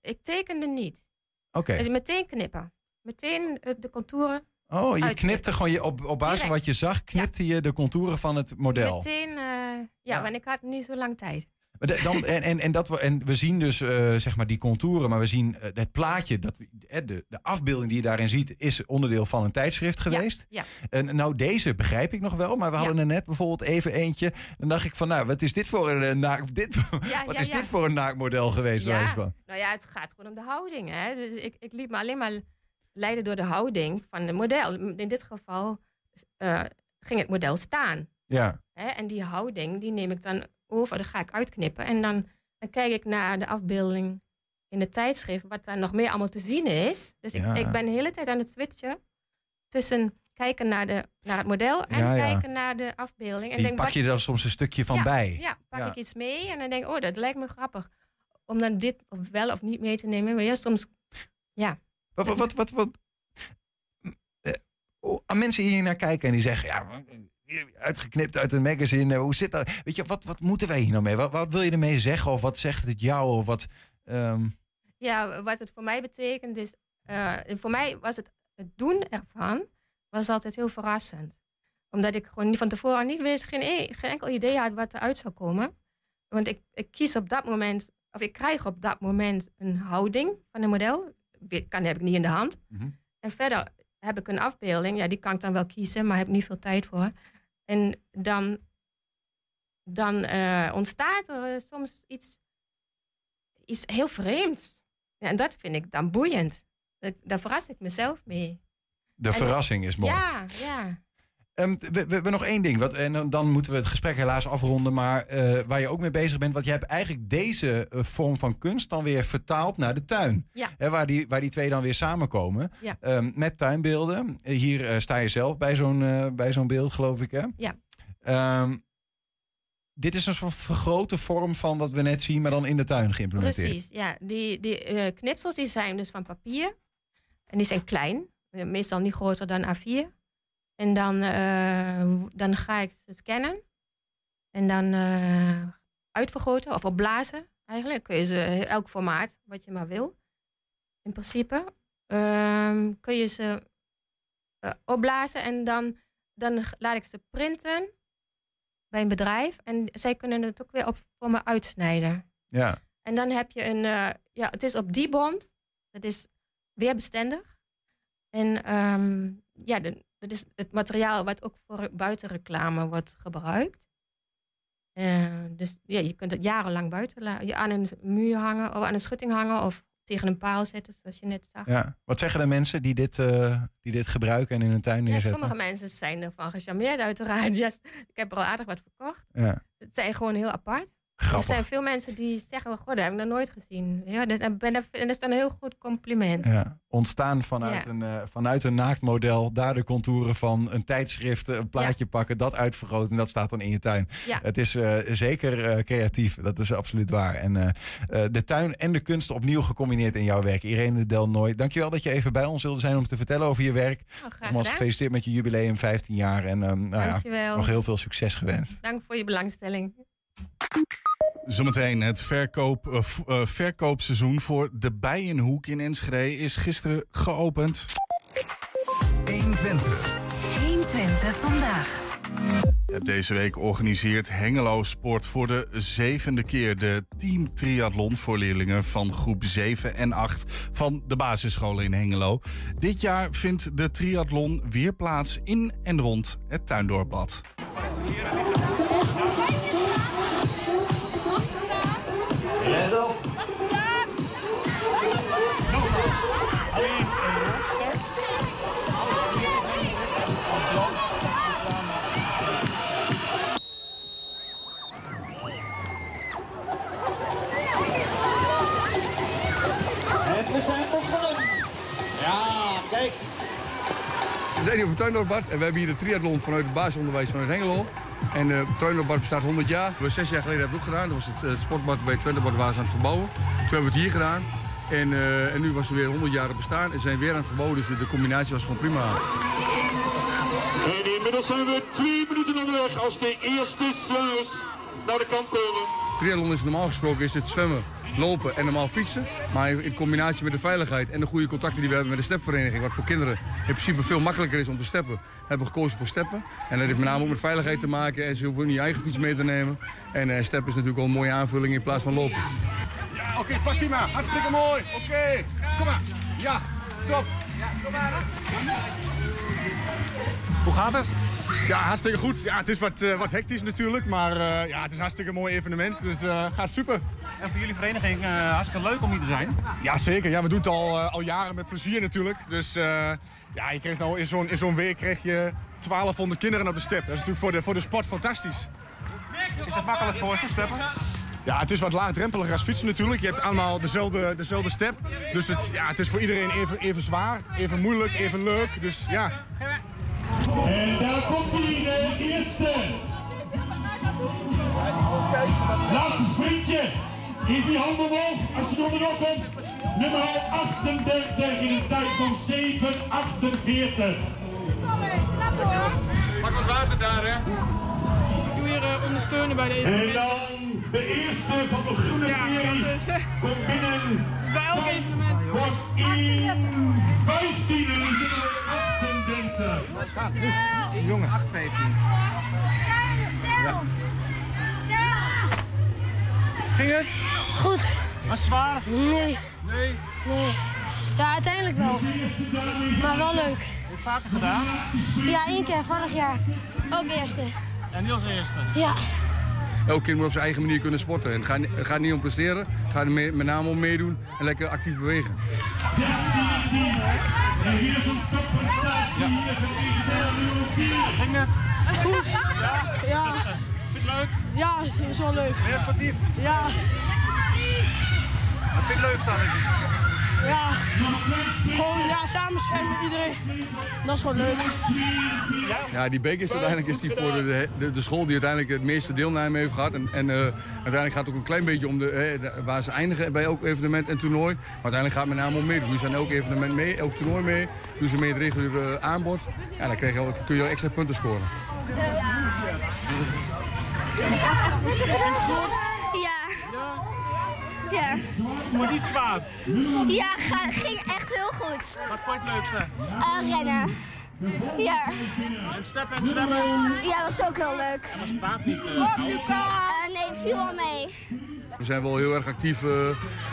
ik tekende niet. Oké. Dus meteen knippen. Meteen eh, de contouren. Oh, je uitknippen. knipte gewoon je, op, op basis van wat je zag, knipte je de contouren van het model. Meteen, eh, ja, Ja. want ik had niet zo lang tijd. Maar dan, en, en, en, dat we, en we zien dus eh, zeg maar die contouren, maar we zien eh, het plaatje, dat, we- de, de afbeelding die je daarin ziet, is onderdeel van een tijdschrift geweest. ja. En nou, deze begrijp ik nog wel, maar we hadden er net bijvoorbeeld even eentje. Dan dacht ik van, nou, wat is dit voor een, eh, naak, dit, [laughs] wat is dit voor een naakmodel geweest? Ja, van? nou ja, het gaat gewoon om de houding. Hè? Dus ik, ik liet me alleen maar leiden door de houding van het model. In dit geval ging het model staan. ja. Hè? En die houding, die neem ik dan over, dan ga ik uitknippen. En dan, dan kijk ik naar de afbeelding in het tijdschrift, wat daar nog meer allemaal te zien is. Dus ik, Ja. ik ben de hele tijd aan het switchen tussen kijken naar, de, naar het model en Ja, ja. kijken naar de afbeelding. En Die denk, pak wat- je er soms een stukje van ja, bij. Ja, pak Ja. ik iets mee en dan denk ik, oh, dat lijkt me grappig. Om dan dit of wel of niet mee te nemen. Maar ja, soms, Wat, wat, wat, wat, wat- eh, oh, aan mensen die hier naar kijken en die zeggen, ja, uitgeknipt uit een magazine, hoe zit dat? Weet je, wat, wat moeten wij hier nou mee? Wat, wat wil je ermee zeggen? Of wat zegt het jou? Of wat, ehm, ja, wat het voor mij betekent is, eh, voor mij was het, het doen ervan, was altijd heel verrassend. Omdat ik gewoon van tevoren niet wist, geen, e- geen enkel idee had wat eruit zou komen. Want ik, ik kies op dat moment, of ik krijg op dat moment een houding van een model. Kan heb ik niet in de hand. Mhm. En verder heb ik een afbeelding. Ja, die kan ik dan wel kiezen, maar heb ik niet veel tijd voor. En dan, dan eh, ontstaat er eh, soms iets, iets heel vreemds. Ja, en dat vind ik dan boeiend. Da- Daar verras ik mezelf mee. de En- verrassing is mooi. Ja, ja. Ehm, we, we, nog één ding. Wat, en dan- moeten we het gesprek helaas afronden. Maar eh, waar je ook mee bezig bent. Want je hebt eigenlijk deze eh, vorm van kunst dan weer vertaald naar de tuin. Ja. Hè, waar, die, waar die twee dan weer samenkomen. Ja. Ehm, met tuinbeelden. Eh, Hier sta je zelf bij zo'n bij zo'n beeld, geloof ik. Hè? Ja. Ehm, dit is een soort vergrote vorm van wat we net zien, maar dan in de tuin geïmplementeerd. Precies, ja. Die, die knipsels die zijn dus van papier. En die zijn klein. Meestal niet groter dan A4. En dan, eh, dan ga ik ze scannen. En dan eh, uitvergroten of opblazen. Eigenlijk kun je ze elk formaat wat je maar wil. In principe. Ehm, kun je ze eh, opblazen en dan, dan laat ik ze printen bij een bedrijf. En zij kunnen het ook weer op, voor me uitsnijden. Ja. En dan heb je een, ja, het is op die bond. Dat is weerbestendig. En ehm, ja, de- dat is het materiaal wat ook voor buitenreclame wordt gebruikt. Eh, dus ja, je kunt het jarenlang buiten aan een muur hangen of aan een schutting hangen of tegen een paal zetten, zoals je net zag. ja. Wat zeggen de mensen die dit, eh, die dit gebruiken en in hun tuin Ja, neerzetten? sommige mensen zijn ervan gecharmeerd, uiteraard. [laughs] Ja, ik heb er al aardig wat verkocht. Ja. Het zijn gewoon heel apart. Er zijn veel mensen die zeggen, god, dat heb ik nog nooit gezien. Ja, dus, en ben, dat dat is dan een heel goed compliment. Ja, ontstaan vanuit, Ja. een, eh, vanuit een naaktmodel, daar de contouren van een tijdschrift, een plaatje pakken, dat uitvergroten en dat staat dan in je tuin. Ja. Het is eh, zeker eh, creatief, dat is absoluut waar. En de tuin en de kunst opnieuw gecombineerd in jouw werk. Irene Del Nooy, dankjewel dat je even bij ons wilde zijn om te vertellen over je werk. Nogmaals gedaan. gefeliciteerd met je jubileum, 15 jaar. En ehm, nou ja, nog heel veel succes gewenst. Dank voor je belangstelling. Zometeen het verkoop, eh, eh, verkoopseizoen voor de Bijenhoek in Enschede is gisteren geopend. 120 vandaag. Ja, Deze week organiseert Hengelo Sport voor de zevende keer de Team Triathlon voor leerlingen van groep 7 en 8 van de basisscholen in Hengelo. Dit jaar vindt de triathlon weer plaats in en rond het Tuindorpbad. We zijn hier op het Tuindorpbad en we hebben hier de triathlon vanuit het basisonderwijs vanuit Hengelo. En Tuindorpbad bestaat 100 jaar. We zes jaar geleden hebben we het ook gedaan. Dat was het, eh, het sportbad bij Twentebad waar ze aan het verbouwen. Toen hebben we het hier gedaan. En, eh, en nu was er weer 100 jaar bestaan en zijn weer aan het verbouwen. Dus de, de combinatie was gewoon prima. En inmiddels zijn we twee minuten onderweg als de eerste zwemmers naar de kant komen. Triathlon is normaal gesproken is het zwemmen lopen en normaal fietsen. Maar in combinatie met de veiligheid en de goede contacten die we hebben met de stepvereniging, wat voor kinderen in principe veel makkelijker is om te steppen, hebben we gekozen voor steppen. En dat heeft met name ook met veiligheid te maken en ze hoeven niet je eigen fiets mee te nemen. En eh, steppen is natuurlijk wel een mooie aanvulling in plaats van lopen. Ja, oké, pak die maar. Hartstikke mooi. Oké, kom maar. Ja, top. Hoe gaat het? Ja, hartstikke goed. Ja, het is wat, eh, wat hectisch natuurlijk, maar eh, ja, het is een hartstikke mooi evenement, dus eh gaat super. En voor jullie vereniging hartstikke leuk om hier te zijn. Ja, zeker. Ja, we doen het al, al jaren met plezier natuurlijk. Dus ja, je kreeg nou in zo'n zo'n week krijg je 1200 kinderen op de step. Dat is natuurlijk voor de, voor de sport fantastisch. Is het makkelijk voor ze steppen? Ja, het is wat laagdrempeliger als fietsen natuurlijk. Je hebt allemaal dezelfde, dezelfde step. Dus het, ja, het is voor iedereen even, even zwaar, even moeilijk, even leuk. Dus ja, En daar komt hij, de eerste. Laatste sprintje. Geef die handen omhoog als je er nog komt. Nummer 38 in een tijd van 7,48. Pak wat water daar, hè. doe hier eh, ondersteunen bij de En evenementen. dan de eerste van de groene Ja, serie. is, eh, Komt binnen. bij elk evenement. Wordt in 15 en nummer 38. Jongen. Ging het? Goed. Was het zwaar? Nee. Nee. Nee. Ja, uiteindelijk wel. Maar wel leuk. Heb je het vaker gedaan? Ja, één keer, vorig jaar. Ook eerste. En niet als eerste. Ja. Elk kind moet op zijn eigen manier kunnen sporten. En het gaat, het gaat niet om presteren, het gaat er mee- met name om meedoen en lekker actief bewegen. En hier is een topprestatie hier van deze nummer 4. Ging het? Goed. Ja. Vind je het leuk? Ja, is wel leuk. Je sportief? Ja. Wat vind je het leukst aan het? Ja. Gewoon ja, samen spelen met iedereen. Dat is gewoon leuk. Ja, die bekers uiteindelijk is die voor de, de, de school die uiteindelijk het meeste deelname heeft gehad. En, en eh, uiteindelijk gaat het ook een klein beetje om de, eh, de- waar ze eindigen bij elk evenement en toernooi. Maar uiteindelijk gaat het met name om meedoen. Die zijn elk evenement mee, elk toernooi mee. Doen ze mee het reguliere aanbod. Ja, dan krijg je, ook- kun je ook extra punten scoren. Ja. Ja. Maar niet zwaar. Ja, ga, ging echt heel goed. Wat vond je het leukste? Eh, rennen. Ja. En steppen en stemmen? Ja, was ook heel leuk. Was het paard niet? eh, Eh, nee, viel wel mee. We zijn wel heel erg actief eh,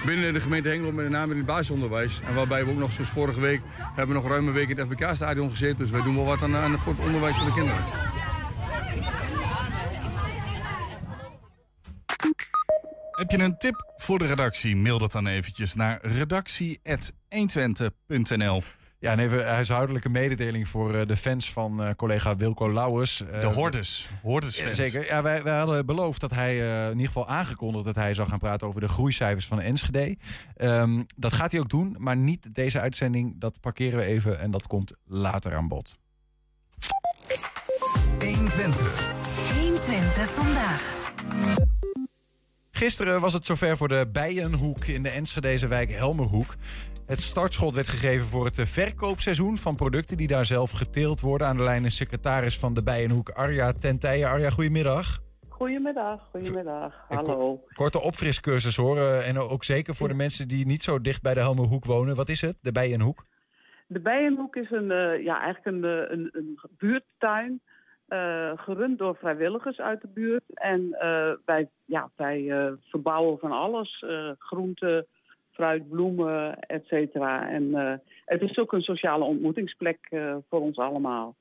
binnen de gemeente Hengelo, met name in het basisonderwijs. En waarbij we ook nog, zoals vorige week, hebben we nog ruim een week in het FBK-stadion gezeten. Dus wij doen wel wat aan, aan voor het onderwijs van de kinderen. Heb je een tip voor de redactie? Mail dat dan eventjes naar redactie.120.nl. Ja, en even huishoudelijke mededeling voor eh, de fans van eh, collega Wilco Lauwers. De Eh, hordes. Hordes Ja, fans. zeker. Ja, wij, wij hadden beloofd dat hij, eh, in ieder geval aangekondigd dat hij zou gaan praten over de groeicijfers van Enschede. Ehm, dat gaat hij ook doen, maar niet deze uitzending. Dat parkeren we even en dat komt later aan bod. 120. 120 vandaag. Gisteren was het zover voor de Bijenhoek in de Enschedeze wijk Helmerhoek. Het startschot werd gegeven voor het verkoopseizoen van producten die daar zelf geteeld worden. Aan de lijn is secretaris van de Bijenhoek Arja Tentijen. Arja, goedemiddag. Goedemiddag, goedemiddag. Hallo. Korte opfriscursus hoor. eh, En ook zeker voor de mensen die niet zo dicht bij de Helmerhoek wonen. Wat is het, de Bijenhoek? De Bijenhoek is een, eh, ja, eigenlijk een, eh, een, een buurttuin. Eh, gerund door vrijwilligers uit de buurt. En eh, wij, ja, wij eh, verbouwen van alles. groenten, fruit, bloemen, et cetera. En het is ook een sociale ontmoetingsplek voor ons allemaal.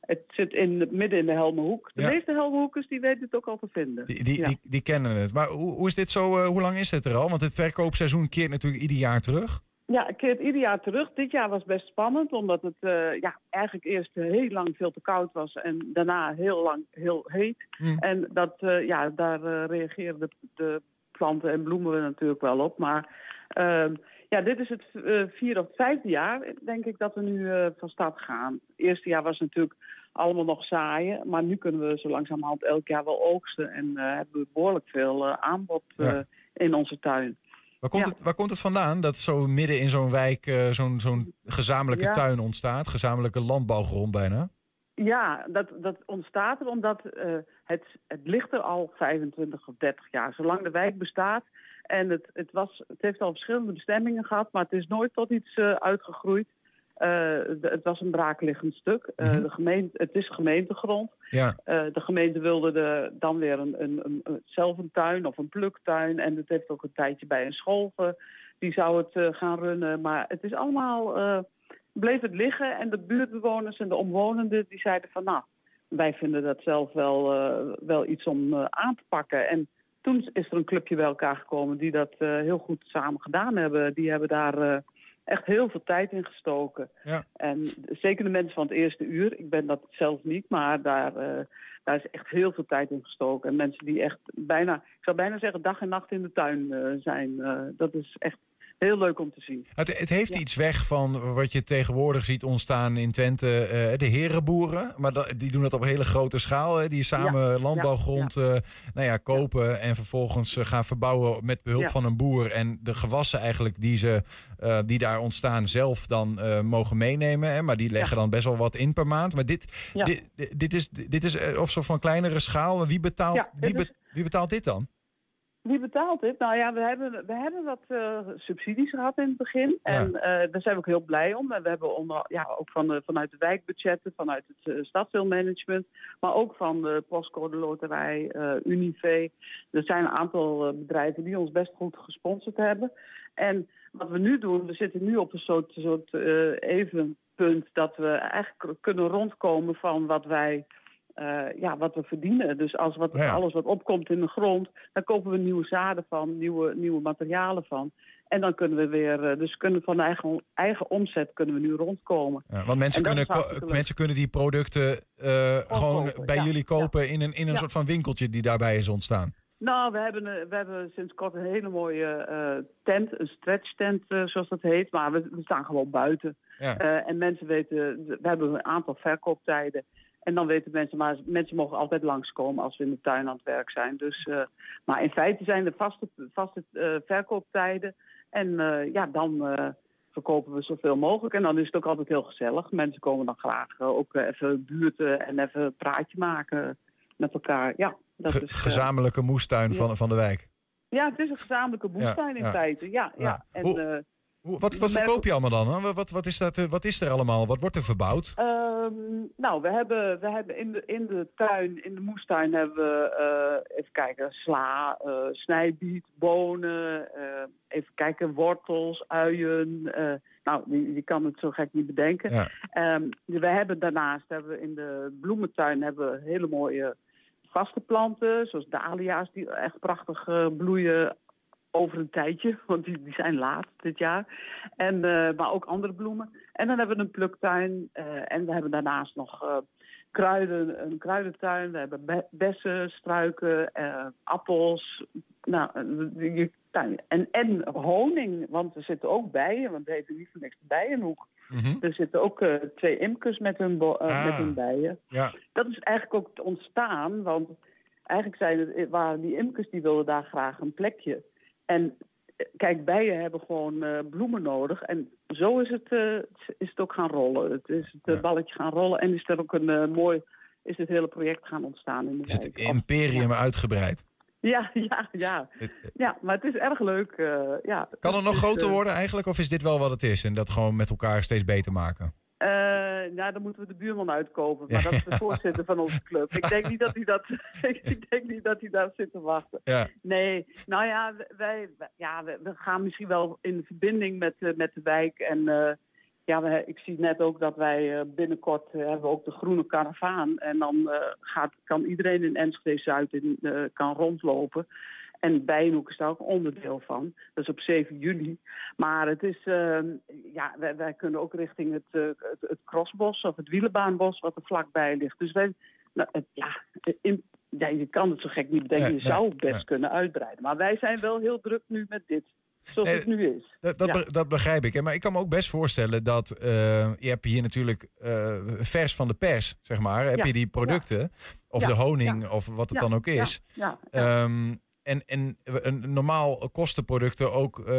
Het zit in, midden in de Helmerhoek. De Ja. meeste Helmerhoekers die weten het ook al te vinden. Die, die, Ja. die, die kennen het. Maar hoe, hoe is dit zo? hoe lang is het er al? Want het verkoopseizoen keert natuurlijk ieder jaar terug. Ja, het keert ieder jaar terug. Dit jaar was best spannend, omdat het eh, ja, eigenlijk eerst heel lang veel te koud was en daarna heel lang heel heet. Hmm. En dat, eh, ja, daar eh, reageren de, de planten en bloemen natuurlijk wel op. Maar ehm, ja, dit is het vierde of vijfde jaar, denk ik, dat we nu van start gaan. Het eerste jaar was natuurlijk allemaal nog zaaien, maar nu kunnen we zo langzamerhand elk jaar wel oogsten en hebben we behoorlijk veel aanbod Ja. in onze tuin. Waar komt, Ja. het, waar komt het vandaan dat zo midden in zo'n wijk eh, zo'n zo'n gezamenlijke Ja. tuin ontstaat? Gezamenlijke landbouwgrond bijna? Ja, dat, dat ontstaat er omdat eh, het, het ligt er al 25 of 30 jaar. Zolang de wijk bestaat En het, het, was, het heeft al verschillende bestemmingen gehad, maar het is nooit tot iets eh, uitgegroeid. Eh, het was een braakliggend stuk. Eh, Mhm. de gemeente, het is gemeentegrond. Ja. Eh, de gemeente wilde de, dan weer een, een, een, zelf een tuin of een pluktuin. En het heeft ook een tijdje bij een school. ge- die zou het gaan runnen. Maar het is allemaal, bleef het liggen. En de buurtbewoners en de omwonenden die zeiden van nou, wij vinden dat zelf wel, wel iets om aan te pakken. En toen is er een clubje bij elkaar gekomen die dat heel goed samen gedaan hebben. Die hebben daar echt heel veel tijd in gestoken. Ja. En zeker de mensen van het eerste uur, ik ben dat zelf niet, maar daar, eh, daar is echt heel veel tijd in gestoken. En mensen die echt bijna, ik zou bijna zeggen, dag en nacht in de tuin eh, zijn. eh, dat is echt heel leuk om te zien. Het, het heeft iets weg van wat je tegenwoordig ziet ontstaan in Twente, eh, de herenboeren. Maar dat- die doen dat op een hele grote schaal. Hè. Die samen Ja, landbouwgrond eh, nou ja, kopen en vervolgens eh, gaan verbouwen met behulp van een boer. En de gewassen eigenlijk die, ze, die daar ontstaan zelf dan mogen meenemen. Hè. Maar die leggen dan best wel wat in per maand. Maar dit, dit, dit, is, dit is of zo van kleinere schaal. Wie betaalt, wie, be- wie betaalt dit dan? Wie betaalt dit? Nou ja, we hebben, we hebben wat eh, subsidies gehad in het begin. En eh, daar zijn we ook heel blij om. En we hebben onder, ja, ook van, de- vanuit de wijkbudgetten, vanuit het uh, stadsdeelmanagement, maar ook van de postcode loterij, Unive. Er zijn een aantal bedrijven die ons best goed gesponsord hebben. En wat we nu doen, we zitten nu op een soort, soort evenpunt dat we eigenlijk kunnen rondkomen van wat wij eh, ja, wat we verdienen. Dus als wat, Ja. alles wat opkomt in de grond, dan kopen we nieuwe zaden van, nieuwe, nieuwe materialen van. En dan kunnen we weer, eh, dus kunnen van eigen, eigen omzet kunnen we nu rondkomen. Ja, want mensen kunnen, mensen kunnen die producten eh, gewoon kopen, bij ja, jullie kopen in een, in een soort van winkeltje die daarbij is ontstaan. Nou, we hebben, we hebben sinds kort een hele mooie tent, een stretch tent zoals dat heet. Maar we, we staan gewoon buiten. Ja. En mensen weten, we hebben een aantal verkooptijden. En dan weten mensen, maar mensen mogen altijd langskomen als we in de tuin aan het werk zijn. Dus, eh, maar in feite zijn er vaste, vaste eh, verkooptijden. En eh, ja, dan verkopen we zoveel mogelijk. En dan is het ook altijd heel gezellig. Mensen komen dan graag ook even buurten en even een praatje maken met elkaar. Ja, dat Ge- is, gezamenlijke moestuin ja. van, van de wijk. ja, het is een gezamenlijke moestuin in ja. feite. Ja, ja. En, Hoe- Wat, wat verkoop je allemaal dan? hè? Wat, wat, is dat, eh, wat is er allemaal? Wat wordt er verbouwd? Ehm, nou, we hebben, we hebben in, de, in de tuin, in de moestuin hebben we, eh, even kijken, sla, eh, snijbiet, bonen, even kijken, wortels, uien. nou, je, je kan het zo gek niet bedenken. Ja. Ehm, we hebben daarnaast hebben we in de bloementuin hebben we hele mooie vaste planten, zoals dahlia's die echt prachtig bloeien over een tijdje, want die, die zijn laat dit jaar. En, eh, maar ook andere bloemen. En dan hebben we een pluktuin eh, en we hebben daarnaast nog eh, kruiden, een kruidentuin. We hebben be- bessen, struiken, appels. Nou, je tuin. En, en honing, want er zitten ook bijen, want het heet niet voor niks bijenhoek. Mhm. Er zitten ook twee imkers met hun, eh, Ah. met hun bijen. Ja. Dat is eigenlijk ook ontstaan, want eigenlijk zijn het, waren die imkers die wilden daar graag een plekje. En eh, kijk, bijen hebben gewoon eh, bloemen nodig. En zo is het, eh, is het ook gaan rollen. Het is het balletje gaan rollen en is er ook een mooi, is het hele project gaan ontstaan in de Is het wijk. imperium uitgebreid? Ja, [laughs] ja, ja. Ja, maar het is erg leuk. ja. Kan het nog groter worden eigenlijk? Of is dit wel wat het is? En dat gewoon met elkaar steeds beter maken? Eh, nou, dan moeten we de buurman uitkopen. [laughs] Maar dat is de voorzitter van onze club. Ik denk niet dat hij dat, [laughs] ik denk niet dat hij daar zit te wachten. Ja. Nee, nou ja, wij, ja, we, gaan misschien wel in verbinding met, eh, met de wijk. En eh, ja, we, ik zie net ook dat wij binnenkort hebben we ook de groene karavaan. En dan gaat, kan iedereen in Enschede Zuid in, kan rondlopen. En Bijenhoek is daar ook onderdeel van. Dat is op 7 juli. Maar het is, eh, ja, wij, wij kunnen ook richting het, eh, het, het crossbos of het wielenbaanbos wat er vlakbij ligt. Dus wij, nou, het, ja, in, ja, je kan het zo gek niet bedenken. Nee, je zou het best kunnen uitbreiden. Maar wij zijn wel heel druk nu met dit. Zoals Nee, het nu is. Dat, dat, Ja. be- dat begrijp ik. Maar ik kan me ook best voorstellen dat eh, je hebt hier natuurlijk eh, vers van de pers, zeg maar. Heb Ja, je die producten, of de honing, of wat het dan ook is. Ja, En, en een normaal kosten producten ook eh,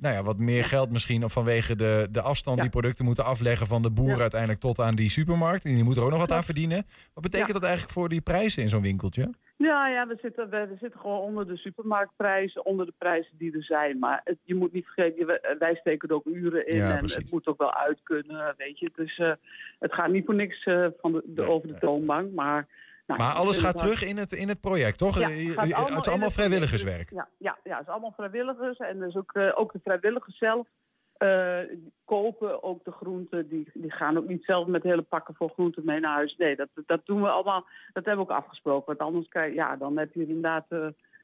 nou ja, wat meer geld misschien of vanwege de, de afstand Ja. die producten moeten afleggen van de boer Ja. uiteindelijk tot aan die supermarkt. En die moet er ook nog wat aan verdienen. Wat betekent dat eigenlijk voor die prijzen in zo'n winkeltje? Ja, ja we, zitten, we, we zitten gewoon onder de supermarktprijzen, onder de prijzen die er zijn. Maar het, je moet niet vergeten, wij steken er ook uren in en precies. het moet ook wel uit kunnen, weet je. Dus eh, het gaat niet voor niks eh, van de, de- over de toonbank, maar... nou, Maar alles gaat terug in het, in het project, toch? Ja, Eh, het je- gaat je- allemaal het is allemaal vrijwilligerswerk. Ja, ja, ja, het is allemaal vrijwilligers. En dus ook, eh, ook de vrijwilligers zelf eh, kopen ook de groenten. Die, die gaan ook niet zelf met hele pakken vol groenten mee naar huis. Nee, dat, dat doen we allemaal. Dat hebben we ook afgesproken. Want anders krijg, ja, dan heb je inderdaad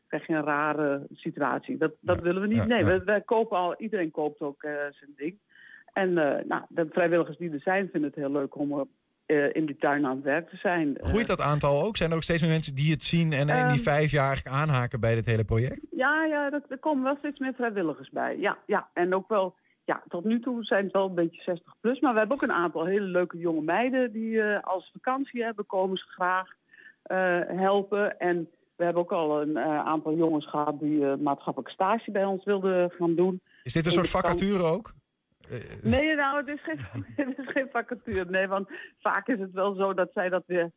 krijg je een rare situatie. Dat, dat willen we niet. nee. We, wij kopen al, iedereen koopt ook zijn ding. En nou, de vrijwilligers die er zijn, vinden het heel leuk om in die tuin aan het werk te zijn. Eh, Groeit dat aantal ook? Zijn er ook steeds meer mensen die het zien en in die Ehm, vijf jaar eigenlijk aanhaken bij dit hele project? Ja, ja dat, er komen wel steeds meer vrijwilligers bij. Ja, ja. En ook wel, ja, tot nu toe zijn het wel een beetje 60 plus. Maar we hebben ook een aantal hele leuke jonge meiden die eh, als vakantie hebben, komen ze graag eh, helpen. En we hebben ook al een eh, aantal jongens gehad die eh, maatschappelijk stage bij ons wilden gaan doen. Is dit een soort vacature ook? Nee, nou, het is, geen, [laughs] het is geen vacature. Nee, want vaak is het wel zo dat zij dat weer...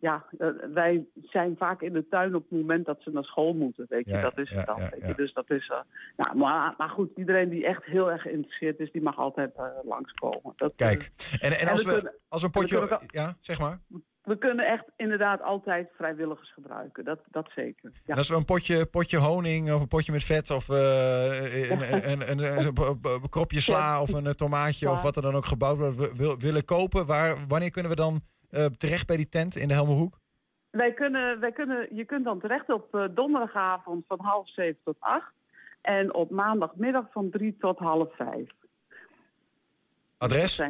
Ja, eh, wij zijn vaak in de tuin op het moment dat ze naar school moeten. Weet je, Ja, dat is het dan. weet je. Dus dat is. eh, nou, maar, maar goed, iedereen die echt heel erg geïnteresseerd is, die mag altijd eh, langskomen. Dat, eh, Kijk, en, en en als we kunnen- als een potje... kunnen Ja, zeg maar. We kunnen echt inderdaad altijd vrijwilligers gebruiken. Dat, dat zeker. Ja. Als we een potje, potje honing of een potje met vet of eh, een, een, een, een, een, kropje sla of een eh, tomaatje of wat er dan ook gebouwd wordt we- wil- willen kopen, waar, wanneer kunnen we dan eh, terecht bij die tent in de Helmerhoek? Wij kunnen, wij kunnen, je kunt dan terecht op eh, donderdagavond van half zeven tot acht. En op maandagmiddag van drie tot half vijf. Adres?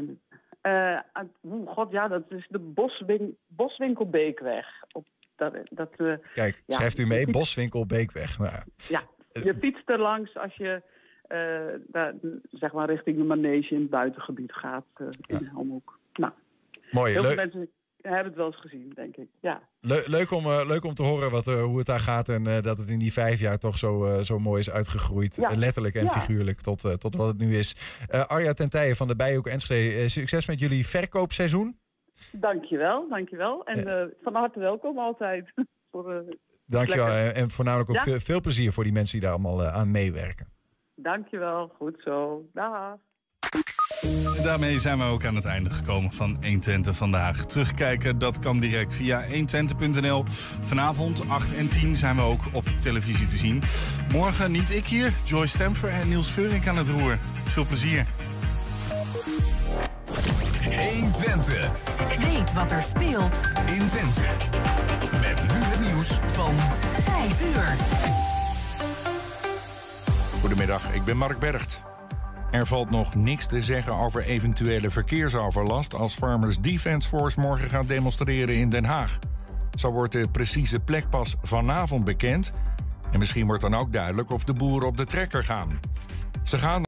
Eh, aan- Oeh, god ja, dat is de Boswin, Boswinkel Beekweg. Op, dat, dat, eh, Kijk, ja, schrijft u mee, fietst- Boswinkel Beekweg. Nou, ja. Ja, je fietst er langs als je eh, daar, zeg maar richting de manege in het buitengebied gaat eh, in de Helmhoek. Nou, Mooi, heel veel leuk, mensen hebben het wel eens gezien, denk ik. Ja. le- leuk, om, eh, leuk om te horen wat, eh, hoe het daar gaat en eh, dat het in die vijf jaar toch zo, zo mooi is uitgegroeid. Ja. Letterlijk en Ja. figuurlijk tot, tot wat het nu is. Arja Tentijen van de Bijhoek Enschede, succes met jullie verkoopseizoen. Dankjewel, dankjewel. En van harte welkom altijd. [laughs] Voor, Dankjewel en, en voornamelijk ook Ja? veel, veel plezier voor die mensen die daar allemaal aan meewerken. Dankjewel, goed zo. Dag. Daarmee zijn we ook aan het einde gekomen van 120 vandaag. Terugkijken, dat kan direct via 120.nl. Vanavond 8 en 10 zijn we ook op televisie te zien. Morgen niet ik hier, Joy Stamfer en Niels Veurink aan het roer. Veel plezier. 120. Weet wat er speelt in Twente. Met nu het nieuws van 5 uur. Goedemiddag, ik ben Mark Bergt. Er valt nog niks te zeggen over eventuele verkeersoverlast als Farmers Defence Force morgen gaat demonstreren in Den Haag. Zo wordt de precieze plek pas vanavond bekend. En misschien wordt dan ook duidelijk of de boeren op de trekker gaan. Ze gaan